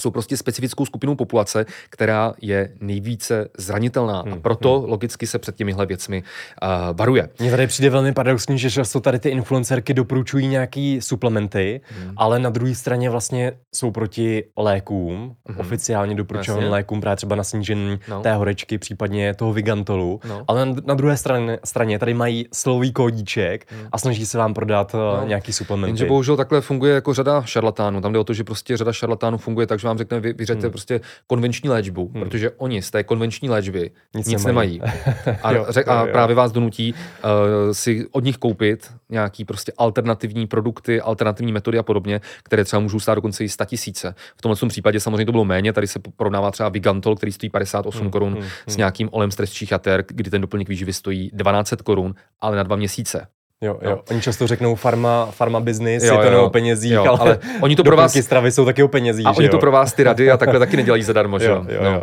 jsou prostě specifickou skupinou populace, která je nejvíce zranitelná. Hmm. A proto hmm. logicky se před těmihle věcmi uh, varuje. Mně tady přijde velmi paradoxní, že často tady ty influencerky doporučují nějaký suplementy, hmm. ale na druhé straně vlastně jsou proti lékům, hmm. oficiálně doporučovaným lékům, právě třeba na snížení no. té horečky, případně toho vigantolu. No. Ale na, na druhé straně, straně tady mají slový kódíček hmm. a snaží se vám prodat no. nějaký suplementy. Jenže bohužel takhle funguje jako řada šarlatánů. Tam jde o to, že prostě řada šarlatánů funguje takže vám řekne, vy, vyřeďte hmm. prostě konvenční léčbu, hmm. protože oni z té konvenční léčby nic, nic nemají. A, jo, řek, a jo, právě vás donutí uh, si od nich koupit nějaký prostě alternativní produkty, alternativní metody a podobně, které třeba můžou stát dokonce i 100 tisíce. V tomhle případě samozřejmě to bylo méně, tady se porovnává třeba Vigantol, který stojí 58 hmm, korun hmm, s hmm. nějakým olem stresčích jater, kdy ten doplněk výživy stojí 12 korun, ale na dva měsíce. Jo, jo. Oni často řeknou farma, farma business, jo, je to jo, o penězích, jo, ale, ale oni to pro vás stravy jsou taky o penězích. A oni jo? to pro vás ty rady a takhle taky nedělají zadarmo, že jo? jo, jo. No.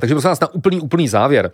Takže prosím vás, na úplný, úplný závěr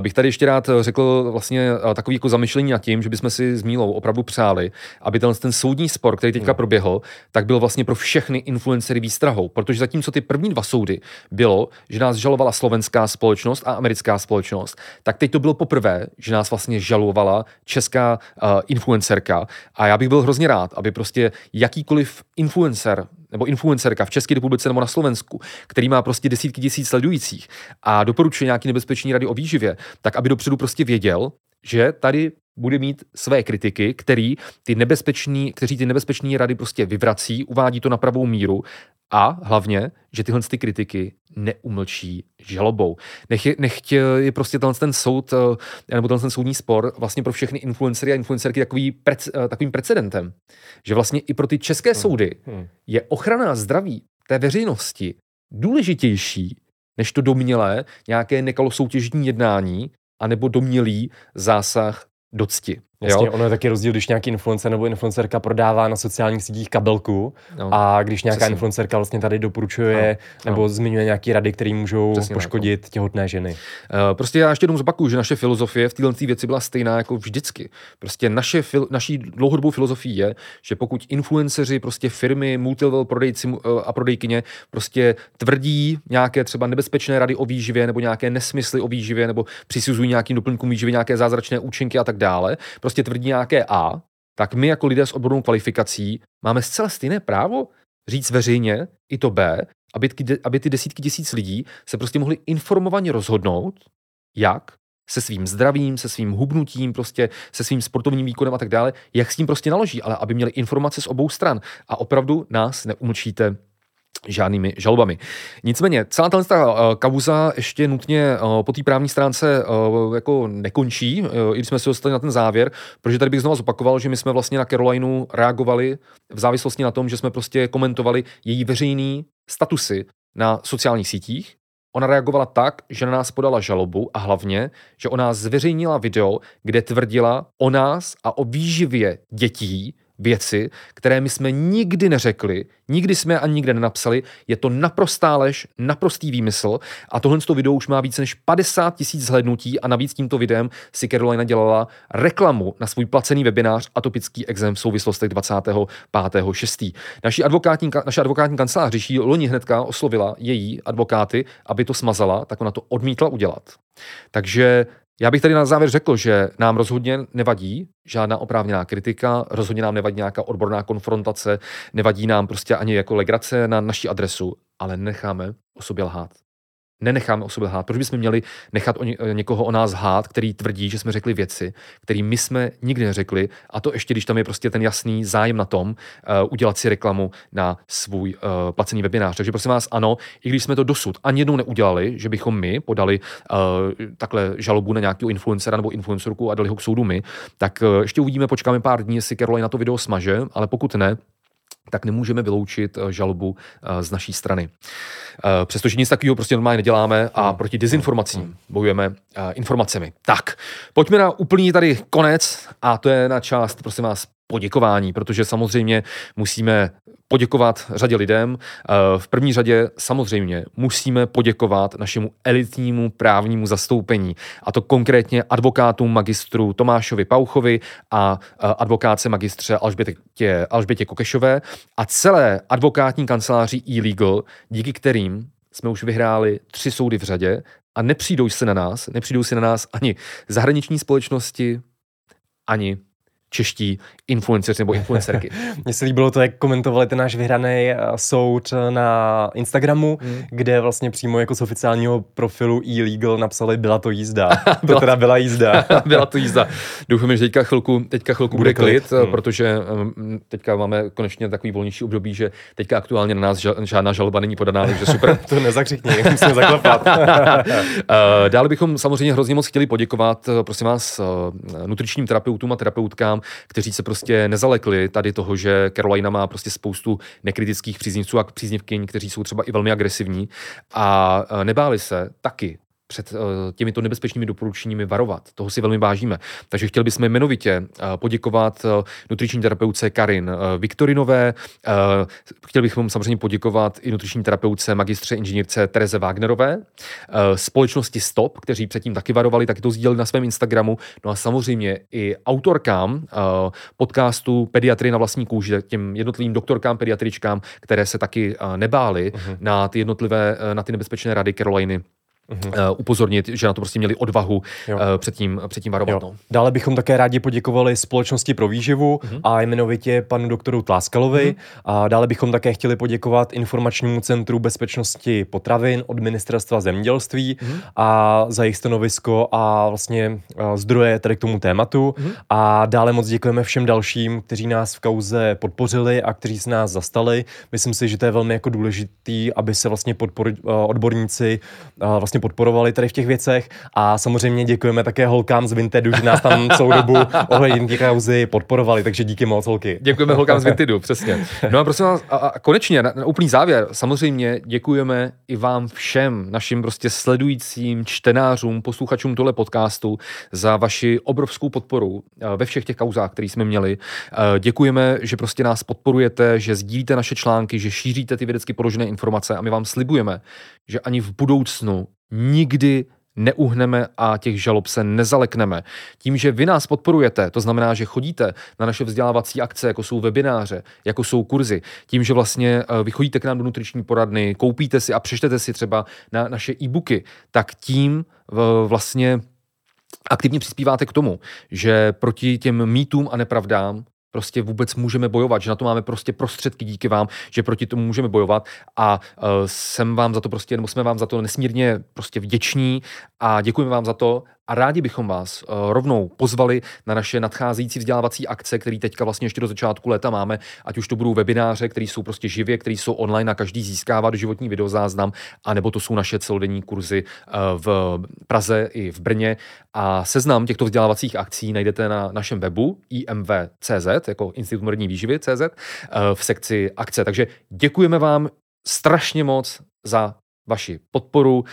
bych tady ještě rád řekl vlastně takový jako zamyšlení nad tím, že bychom si s Mílou opravdu přáli, aby ten, ten soudní spor, který teďka hmm. proběhl, tak byl vlastně pro všechny influencery výstrahou. Protože zatímco ty první dva soudy bylo, že nás žalovala slovenská společnost a americká společnost, tak teď to bylo poprvé, že nás vlastně žalovala česká uh, influencerka. A já bych byl hrozně rád, aby prostě jakýkoliv influencer nebo influencerka v České republice nebo na Slovensku, který má prostě desítky tisíc sledujících a doporučuje nějaký nebezpečný rady o výživě, tak aby dopředu prostě věděl, že tady bude mít své kritiky, který ty nebezpečný, kteří ty nebezpečné rady prostě vyvrací, uvádí to na pravou míru a hlavně, že tyhle ty kritiky neumlčí žalobou. Nech je, nech je prostě tenhle ten soud, eh, nebo tenhle ten soudní spor vlastně pro všechny influencery a influencerky takový prec, eh, takovým precedentem. Že vlastně i pro ty české hmm. soudy hmm. je ochrana zdraví té veřejnosti důležitější než to domělé nějaké nekalosoutěžní jednání anebo domělý zásah do cti. Jasně, jo? ono je taky rozdíl, když nějaký influencer nebo influencerka prodává na sociálních sítích kabelku no. a když nějaká Přesně. influencerka vlastně tady doporučuje no. nebo no. zmiňuje nějaké rady, které můžou Přesně poškodit tak. těhotné ženy. Uh, prostě já ještě jednou zopakuju, že naše filozofie v této věci byla stejná jako vždycky. Prostě naše fil, naší dlouhodobou filozofií je, že pokud influenceři, prostě firmy, multilevel prodejci uh, a prodejkyně prostě tvrdí nějaké třeba nebezpečné rady o výživě nebo nějaké nesmysly o výživě nebo přisuzují nějakým doplňkům výživy nějaké zázračné účinky a tak dále, prostě tvrdí nějaké A, tak my jako lidé s odbornou kvalifikací máme zcela stejné právo říct veřejně i to B, aby ty, aby ty desítky tisíc lidí se prostě mohli informovaně rozhodnout, jak se svým zdravím, se svým hubnutím, prostě se svým sportovním výkonem a tak dále, jak s tím prostě naloží, ale aby měli informace z obou stran. A opravdu nás neumlčíte žádnými žalobami. Nicméně, celá ta uh, kauza ještě nutně uh, po té právní stránce uh, jako nekončí, i když jsme se dostali na ten závěr, protože tady bych znovu zopakoval, že my jsme vlastně na Carolinu reagovali v závislosti na tom, že jsme prostě komentovali její veřejný statusy na sociálních sítích. Ona reagovala tak, že na nás podala žalobu a hlavně, že ona zveřejnila video, kde tvrdila o nás a o výživě dětí, věci, které my jsme nikdy neřekli, nikdy jsme ani nikde nenapsali. Je to naprostá lež, naprostý výmysl a tohle video už má více než 50 tisíc zhlednutí a navíc tímto videem si Carolina dělala reklamu na svůj placený webinář Atopický exém v souvislostech 25.6. Naši advokátní, naše advokátní kancelář řeší loni hnedka oslovila její advokáty, aby to smazala, tak ona to odmítla udělat. Takže já bych tady na závěr řekl, že nám rozhodně nevadí žádná oprávněná kritika, rozhodně nám nevadí nějaká odborná konfrontace, nevadí nám prostě ani jako legrace na naší adresu, ale necháme o sobě lhát nenecháme o sobě lhát. Proč bychom měli nechat o ně, někoho o nás lhát, který tvrdí, že jsme řekli věci, které my jsme nikdy neřekli, a to ještě, když tam je prostě ten jasný zájem na tom, uh, udělat si reklamu na svůj uh, placený webinář. Takže prosím vás, ano, i když jsme to dosud ani jednou neudělali, že bychom my podali uh, takhle žalobu na nějakého influencera nebo influencerku a dali ho k soudu my, tak uh, ještě uvidíme, počkáme pár dní, jestli Caroline na to video smaže, ale pokud ne, tak nemůžeme vyloučit eh, žalobu eh, z naší strany. Eh, přestože nic takového prostě normálně neděláme a hmm. proti dezinformacím hmm. bojujeme informacemi. Tak, pojďme na úplný tady konec a to je na část, prosím vás, poděkování, protože samozřejmě musíme poděkovat řadě lidem. Eh, v první řadě samozřejmě musíme poděkovat našemu elitnímu právnímu zastoupení, a to konkrétně advokátům magistru Tomášovi Pauchovi a eh, advokáce magistře Alžbětě, Alžbětě Kokešové a celé advokátní kanceláři e-legal, díky kterým jsme už vyhráli tři soudy v řadě a nepřijdou se na nás, nepřijdou si na nás ani zahraniční společnosti, ani čeští influenceři nebo influencerky. Mně se líbilo to, jak komentovali ten náš vyhraný eh, soud eh, na Instagramu, hmm. kde vlastně přímo jako z oficiálního profilu e-legal napsali byla to jízda. to teda byla jízda. byla to jízda. Doufám, že teďka chvilku, teďka chvilku bude, bude klid, klid. Hmm. protože um, teďka máme konečně takový volnější období, že teďka aktuálně na nás žádná žaloba není podaná, takže super. to nezakřikni, musíme zaklepat. uh, dále bychom samozřejmě hrozně moc chtěli poděkovat, prosím vás, nutričním terapeutům a terapeutkám, kteří se prostě nezalekli tady toho, že Carolina má prostě spoustu nekritických příznivců a příznivkyň, kteří jsou třeba i velmi agresivní. A e, nebáli se taky před uh, těmito nebezpečnými doporučeními varovat. Toho si velmi vážíme. Takže chtěli bychom jmenovitě uh, poděkovat uh, nutriční terapeutce Karin Viktorinové, chtěli bychom samozřejmě poděkovat i nutriční terapeutce magistře inženýrce Tereze Wagnerové, společnosti Stop, kteří předtím taky varovali, taky to sdíleli na svém Instagramu, no a samozřejmě i autorkám podcastu Pediatry na vlastní kůži, těm jednotlivým doktorkám, pediatričkám, které se taky nebály uh-huh. na ty jednotlivé, na ty nebezpečné rady Caroliny uh, upozornit, že na to prostě měli odvahu uh, předtím, předtím varovat. No. Dále bychom také rádi poděkovali Společnosti pro výživu uh-huh. a jmenovitě panu doktoru Tláskalovi. Uh-huh. A dále bychom také chtěli poděkovat Informačnímu centru bezpečnosti potravin od Ministerstva zemědělství uh-huh. a za jejich stanovisko a vlastně uh, zdroje tady k tomu tématu. Uh-huh. A dále moc děkujeme všem dalším, kteří nás v kauze podpořili a kteří se nás zastali. Myslím si, že to je velmi jako důležitý, aby se vlastně podpor, uh, odborníci uh, vlastně podporovali tady v těch věcech a samozřejmě děkujeme také holkám z Vintedu, že nás tam celou dobu ohledně těch kauzy podporovali, takže díky moc holky. Děkujeme holkám z Vintedu, přesně. No a prosím vás, a, a konečně na, na úplný závěr, samozřejmě děkujeme i vám všem, našim prostě sledujícím, čtenářům, posluchačům tohle podcastu za vaši obrovskou podporu ve všech těch kauzách, které jsme měli. Děkujeme, že prostě nás podporujete, že sdílíte naše články, že šíříte ty vědecky položené informace a my vám slibujeme, že ani v budoucnu nikdy neuhneme a těch žalob se nezalekneme. Tím, že vy nás podporujete, to znamená, že chodíte na naše vzdělávací akce, jako jsou webináře, jako jsou kurzy, tím, že vlastně eh, vy chodíte k nám do nutriční poradny, koupíte si a přečtete si třeba na naše e-booky, tak tím vlastně aktivně přispíváte k tomu, že proti těm mýtům a nepravdám prostě vůbec můžeme bojovat, že na to máme prostě prostředky díky vám, že proti tomu můžeme bojovat a uh, jsem vám za to prostě, nebo jsme vám za to nesmírně prostě vděční a děkujeme vám za to a rádi bychom vás uh, rovnou pozvali na naše nadcházející vzdělávací akce, které teďka vlastně ještě do začátku léta máme, ať už to budou webináře, které jsou prostě živě, které jsou online a každý získává do životní videozáznam, anebo to jsou naše celodenní kurzy uh, v Praze i v Brně. A seznam těchto vzdělávacích akcí najdete na našem webu imv.cz, jako Institut moderní výživy CZ, uh, v sekci akce. Takže děkujeme vám strašně moc za vaši podporu,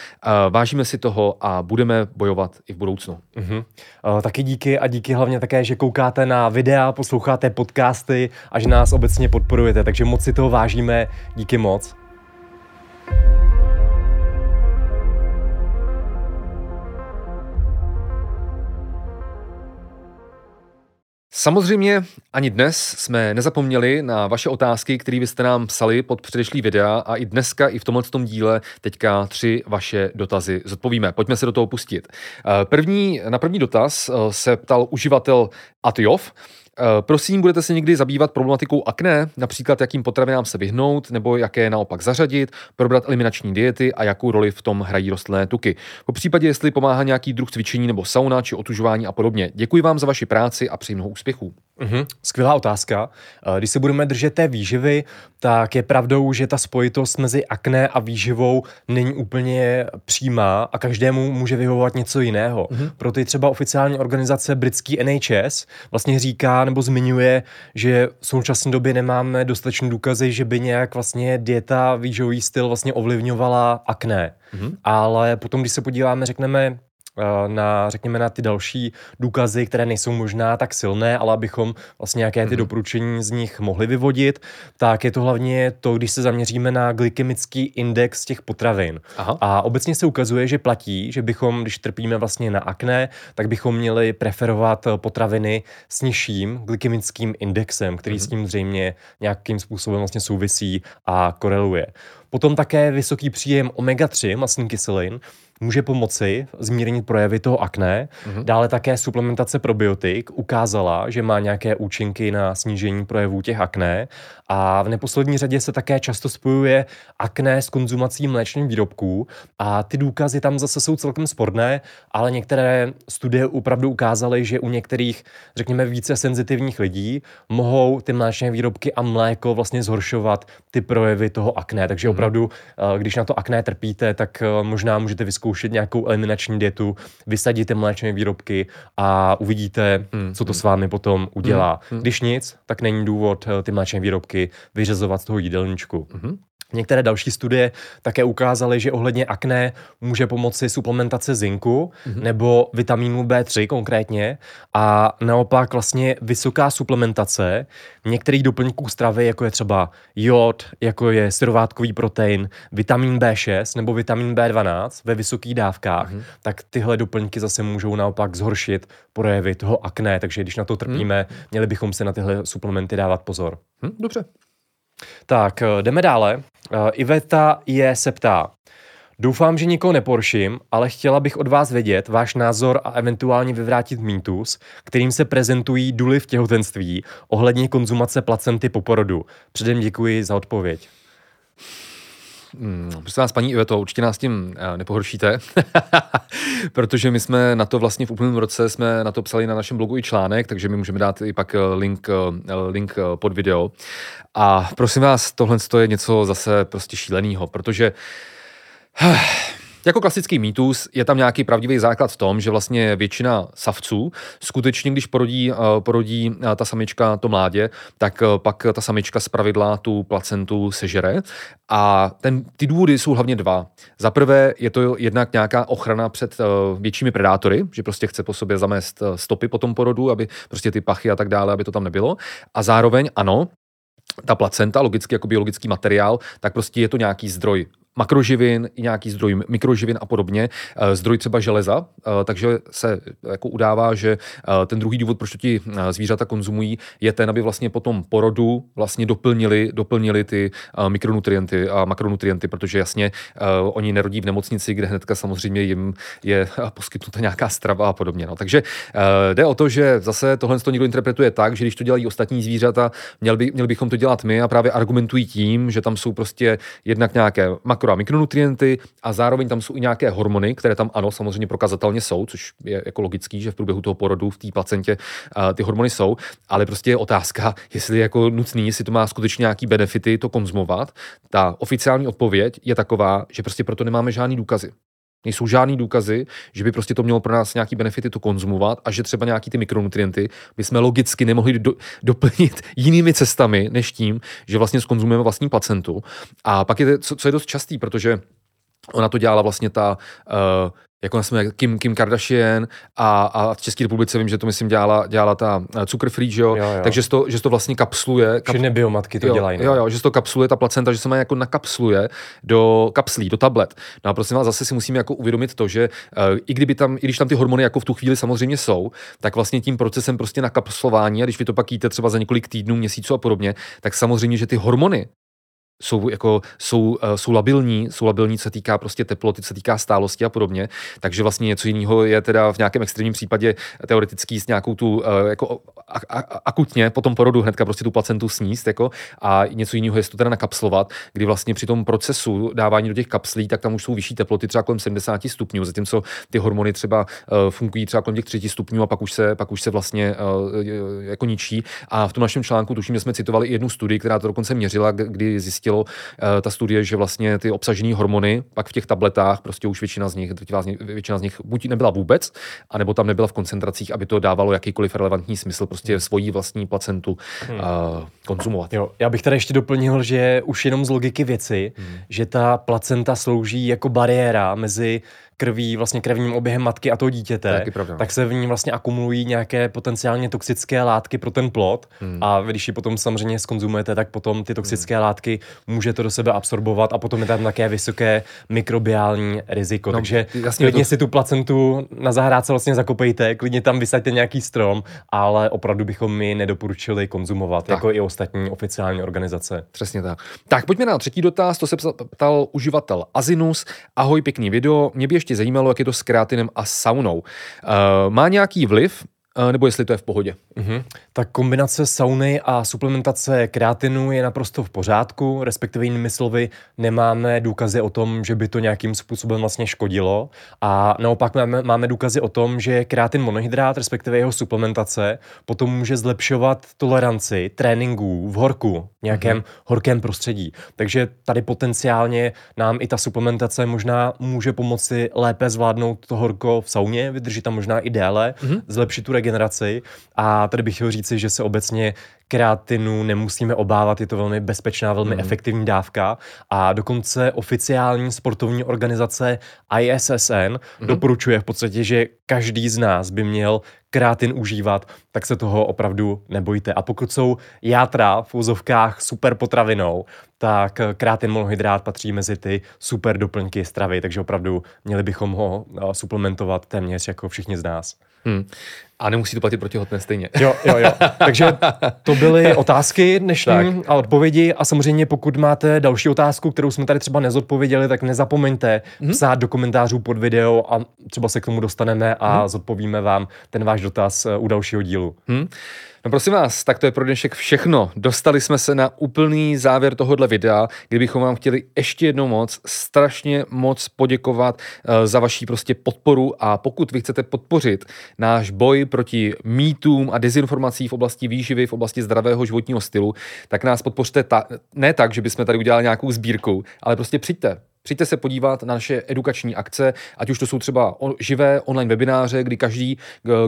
vážíme si toho a budeme bojovat i v budoucnu. Uh, taky díky a díky hlavně také, že koukáte na videa, posloucháte podcasty a že nás obecně podporujete, takže moc si toho vážíme, díky moc. Samozřejmě ani dnes jsme nezapomněli na vaše otázky, které byste nám psali pod předešlý videa a i dneska, i v tomhle tom díle teďka tři vaše dotazy zodpovíme. Pojďme se do toho pustit. Eh, první, na první dotaz eh, se ptal uživatel Atjov. Eh, prosím, budete se někdy zabývat problematikou akné, například jakým potravinám se vyhnout, nebo jaké naopak zařadit, probrat eliminační diety a jakou roli v tom hrají rostlinné tuky. Po případě, jestli pomáhá nějaký druh cvičení nebo sauna či otužování a podobně. Děkuji vám za vaši práci a přeji mnoho úspěchů. Mm-hmm. Skvělá otázka. Eh, když se budeme držet té výživy, tak je pravdou, že ta spojitost mezi akné a výživou není úplně přímá a každému může vyhovovat něco jiného. Mm-hmm. Pro ty třeba oficiální organizace britský NHS vlastně říká nebo zmiňuje, že v současné době nemáme dostatečné důkazy, že by nějak vlastně dieta, výživový styl vlastně ovlivňovala akné. Mm-hmm. Ale potom, když se podíváme, řekneme, na, řekněme, na ty další důkazy, které nejsou možná tak silné, ale abychom vlastně nějaké ty mm-hmm. doporučení z nich mohli vyvodit, tak je to hlavně to, když se zaměříme na glykemický index těch potravin. Aha. A obecně se ukazuje, že platí, že bychom, když trpíme vlastně na akné, tak bychom měli preferovat potraviny s nižším glykemickým indexem, který mm-hmm. s tím zřejmě nějakým způsobem vlastně souvisí a koreluje. Potom také vysoký příjem omega-3 masných kyselin může pomoci zmírnit projevy toho akné. Mm-hmm. Dále také suplementace probiotik ukázala, že má nějaké účinky na snížení projevů těch akné. A v neposlední řadě se také často spojuje akné s konzumací mléčných výrobků. A ty důkazy tam zase jsou celkem sporné, ale některé studie opravdu ukázaly, že u některých, řekněme, více senzitivních lidí mohou ty mléčné výrobky a mléko vlastně zhoršovat ty projevy toho akné. Takže mm-hmm. opravdu, eh, když na to akné trpíte, tak eh, možná můžete vyzkoušet vyzkoušet nějakou eliminační dietu, vysadíte mléčné výrobky a uvidíte, hmm. co to hmm. s vámi potom udělá. Hmm. hmm. Když nic, tak není důvod eh, ty mléčné výrobky vyřazovat z toho jídelníčku. Hmm. Některé další studie také ukázaly, že ohledně akné může pomoci suplementace zinku mm-hmm. nebo vitamínu B3 konkrétně a naopak vlastně vysoká suplementace některých doplňků stravy, jako je třeba jod, jako je syrovátkový protein, vitamin B6 nebo vitamin B12 ve vysokých dávkách, mm-hmm. tak tyhle doplňky zase můžou naopak zhoršit projevy toho akné, takže když na to trpíme, mm-hmm. měli bychom se na tyhle suplementy dávat pozor. Hm, dobře. Tak, eh, jdeme dále. Uh, Iveta je se ptá, Doufám, že nikoho neporším, ale chtěla bych od vás vědět váš názor a eventuálně vyvrátit mýtus, kterým se prezentují duly v těhotenství ohledně konzumace placenty po porodu. Předem děkuji za odpověď. Hmm, prosím vás, paní Iveto, určitě nás tím uh, nepohoršíte, protože my jsme na to vlastně v úplném roce jsme na to psali na našem blogu i článek, takže my můžeme dát i pak eh, link, eh, link pod video. A prosím vás, tohle je něco zase prostě šíleného, protože jako klasický mýtus je tam nějaký pravdivý základ v tom, že vlastně většina savců skutečně, když porodí, eh, porodí eh, ta samička to mládě, tak eh, pak ta samička z pravidla tu placentu sežere. A ten, ty důvody jsou hlavně dva. Za prvé je to jednak nějaká ochrana před většími predátory, že prostě chce po sobě zamést stopy po tom porodu, aby prostě ty pachy a tak dále, aby to tam nebylo. A zároveň ano, ta placenta, logicky jako biologický materiál, tak prostě je to nějaký zdroj makroživin, i nějaký zdroj mikroživin a podobně, eh, zdroj třeba železa, eh, takže se jako udává, že eh, ten druhý důvod, proč to ti zvířata konzumují, je ten, aby vlastně po tom porodu vlastně doplnili, doplnili ty mikronutrienty a makronutrienty, protože jasně oni nerodí v nemocnici, kde hnedka samozřejmě jim je poskytnuta nějaká strava a podobně. No. Takže jde o to, že zase tohle to někdo interpretuje tak, že když to dělají ostatní zvířata, měl by, měli bychom to dělat my a právě argumentují tím, že tam jsou prostě jednak nějaké a mikronutrienty a zároveň tam jsou i nějaké hormony, které tam ano, samozřejmě prokazatelně jsou, což je jako logický, že v průběhu toho porodu v té placentě uh, ty hormony jsou, ale prostě je otázka, jestli je jako nutný, jestli to má skutečně nějaký benefity to konzumovat. Ta oficiální odpověď je taková, že prostě proto nemáme žádný důkazy. Nejsou žádný důkazy, že by prostě to mělo pro nás nějaký benefity to konzumovat a že třeba nějaký ty mikronutrienty bychom logicky nemohli do, doplnit jinými cestami, než tím, že vlastně skonzumujeme vlastní placentu. A pak je, co, co je dost častý, protože Ona to dělala vlastně ta uh, jako jsme Kim, Kim Kardashian a, a v České republice vím, že to myslím dělala, dělala ta eh, cukr free, že jo? jo, jo. takže to, že to vlastně kapsluje. Kap... Všechny biomatky to jo, dělají. Jo, jo, že to kapsluje ta placenta, že se má jako nakapsluje do kapslí, do tablet. No a prosím vás, zase si musíme jako uvědomit to, že uh, i kdyby tam, i když tam ty hormony jako v tu chvíli samozřejmě jsou, tak vlastně tím procesem prostě nakapslování, a když vy to pak jíte třeba za několik týdnů, měsíců a podobně, tak samozřejmě, že ty hormony jsou, jako, jsou, uh, jsou labilní, jsou labilní, co se týká prostě teploty, co se týká stálosti a podobně. Takže vlastně něco jiného je teda v nějakém extrémním případě teoretický s nějakou tu uh, jako a, a, akutně po tom porodu hnedka prostě tu placentu sníst jako, a něco jiného je to teda nakapslovat, kdy vlastně při tom procesu dávání do těch kapslí, tak tam už jsou vyšší teploty třeba kolem 70 stupňů, zatímco ty hormony třeba uh, fungují třeba kolem těch 30 stupňů a pak už se, pak už se vlastně jako ničí. A v tom našem článku tuším, že jsme citovali jednu studii, která to dokonce měřila, kdy zjistila, zjistilo uh, ta studie, že vlastně ty obsažené hormony pak v těch tabletách, prostě už většina z nich, z nich, většina z nich buď nebyla vůbec, anebo tam nebyla v koncentracích, aby to dávalo jakýkoliv relevantní smysl, prostě svoji vlastní placentu hmm. uh, konzumovat. Jo, já bych tady ještě doplnil, že už jenom z logiky věci, hmm. že ta placenta slouží jako bariéra mezi krví, vlastně krevním oběhem matky a toho dítěte, pravda. tak se v ní vlastně akumulují nějaké potenciálně toxické látky pro ten plod hmm. a když ji potom samozřejmě skonzumujete, tak potom ty toxické hmm. látky můžete do sebe absorbovat a potom je tam také vysoké mikrobiální riziko. No, Takže jasně klidně to... si tu placentu na zahrádce vlastně zakopejte, klidně tam vysaďte nějaký strom, ale opravdu bychom mi nedoporučili konzumovat, tak. jako i ostatní oficiální organizace. Přesně tak. Tak pojďme na třetí dotaz, to se ptal uživatel Azinus. Ahoj, pěkný video. Mě by ještě zajímalo, jak je to s kreatinem a saunou. Uh, má nějaký vliv nebo jestli to je v pohodě. Mm-hmm. Tak kombinace sauny a suplementace kreatinu je naprosto v pořádku, respektive jinými slovy, nemáme důkazy o tom, že by to nějakým způsobem vlastně škodilo. A naopak máme, máme důkazy o tom, že kreatin monohydrát, respektive jeho suplementace, potom může zlepšovat toleranci tréninků v horku, v nějakém mm-hmm. horkém prostředí. Takže tady potenciálně nám i ta suplementace možná může pomoci lépe zvládnout to horko v sauně, vydržet tam možná i déle, mm-hmm. zlepšit tu generaci. A tady bych chtěl říci, že se obecně kreatinu nemusíme obávat, je to velmi bezpečná, velmi mm. efektivní dávka a dokonce oficiální sportovní organizace ISSN mm. doporučuje v podstatě, že každý z nás by měl kreatin užívat, tak se toho opravdu nebojte. A pokud jsou játra v úzovkách super potravinou, tak kreatin monohydrát patří mezi ty super doplňky stravy, takže opravdu měli bychom ho suplementovat téměř jako všichni z nás. Hmm. A nemusí to platit pro těhotné stejně. Jo, jo, jo. Takže to byly otázky dnešní tak. a odpovědi. A samozřejmě, pokud máte další otázku, kterou jsme tady třeba nezodpověděli, tak nezapomeňte hmm. psát do komentářů pod video a třeba se k tomu dostaneme a hmm. zodpovíme vám ten váš dotaz eh, u dalšího dílu. Hmm. No prosím vás, tak to je pro dnešek všechno. Dostali jsme se na úplný závěr tohohle videa, kdybychom vám chtěli ještě jednou moc, strašně moc poděkovat uh, za vaší prostě podporu a pokud vy chcete podpořit náš boj proti mýtům a dezinformací v oblasti výživy, v oblasti zdravého životního stylu, tak nás podpořte ta, ne tak, že bychom tady udělali nějakou sbírku, ale prostě přijďte, Přijďte se podívat na naše edukační akce, ať už to jsou třeba živé online webináře, kdy každý,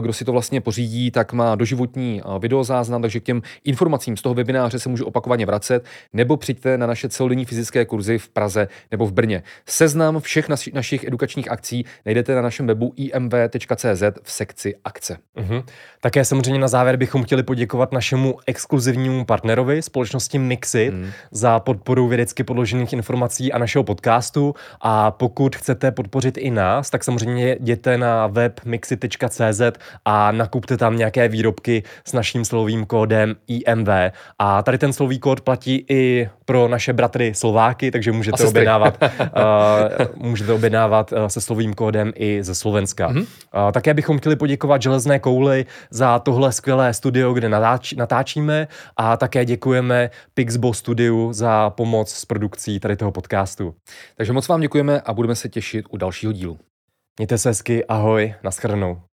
kdo si to vlastně pořídí, tak má doživotní videozáznam, takže k těm informacím z toho webináře se může opakovaně vracet, nebo přijďte na naše celodenní fyzické kurzy v Praze nebo v Brně. Seznam všech našich edukačních akcí najdete na našem webu imv.cz v sekci akce. Uh-huh. Také samozřejmě na závěr bychom chtěli poděkovat našemu exkluzivnímu partnerovi, společnosti Mixit, uh-huh. za podporu vědecky podložených informací a našeho podcastu podcastu a pokud chcete podpořit i nás, tak samozřejmě jděte na web mixy.cz a nakupte tam nějaké výrobky s naším slovým kódem IMV. A tady ten slový kód platí i pro naše bratry Slováky, takže můžete objednávat, uh, můžete objednávat uh, se slovým kódem i ze Slovenska. Mm-hmm. Uh, také bychom chtěli poděkovat Železné kouly za tohle skvělé studio, kde natáč, natáčíme a také děkujeme Pixbo Studiu za pomoc s produkcí tady toho podcastu. Takže moc vám děkujeme a budeme se těšit u dalšího dílu. Mějte se hezky, ahoj, naschledanou.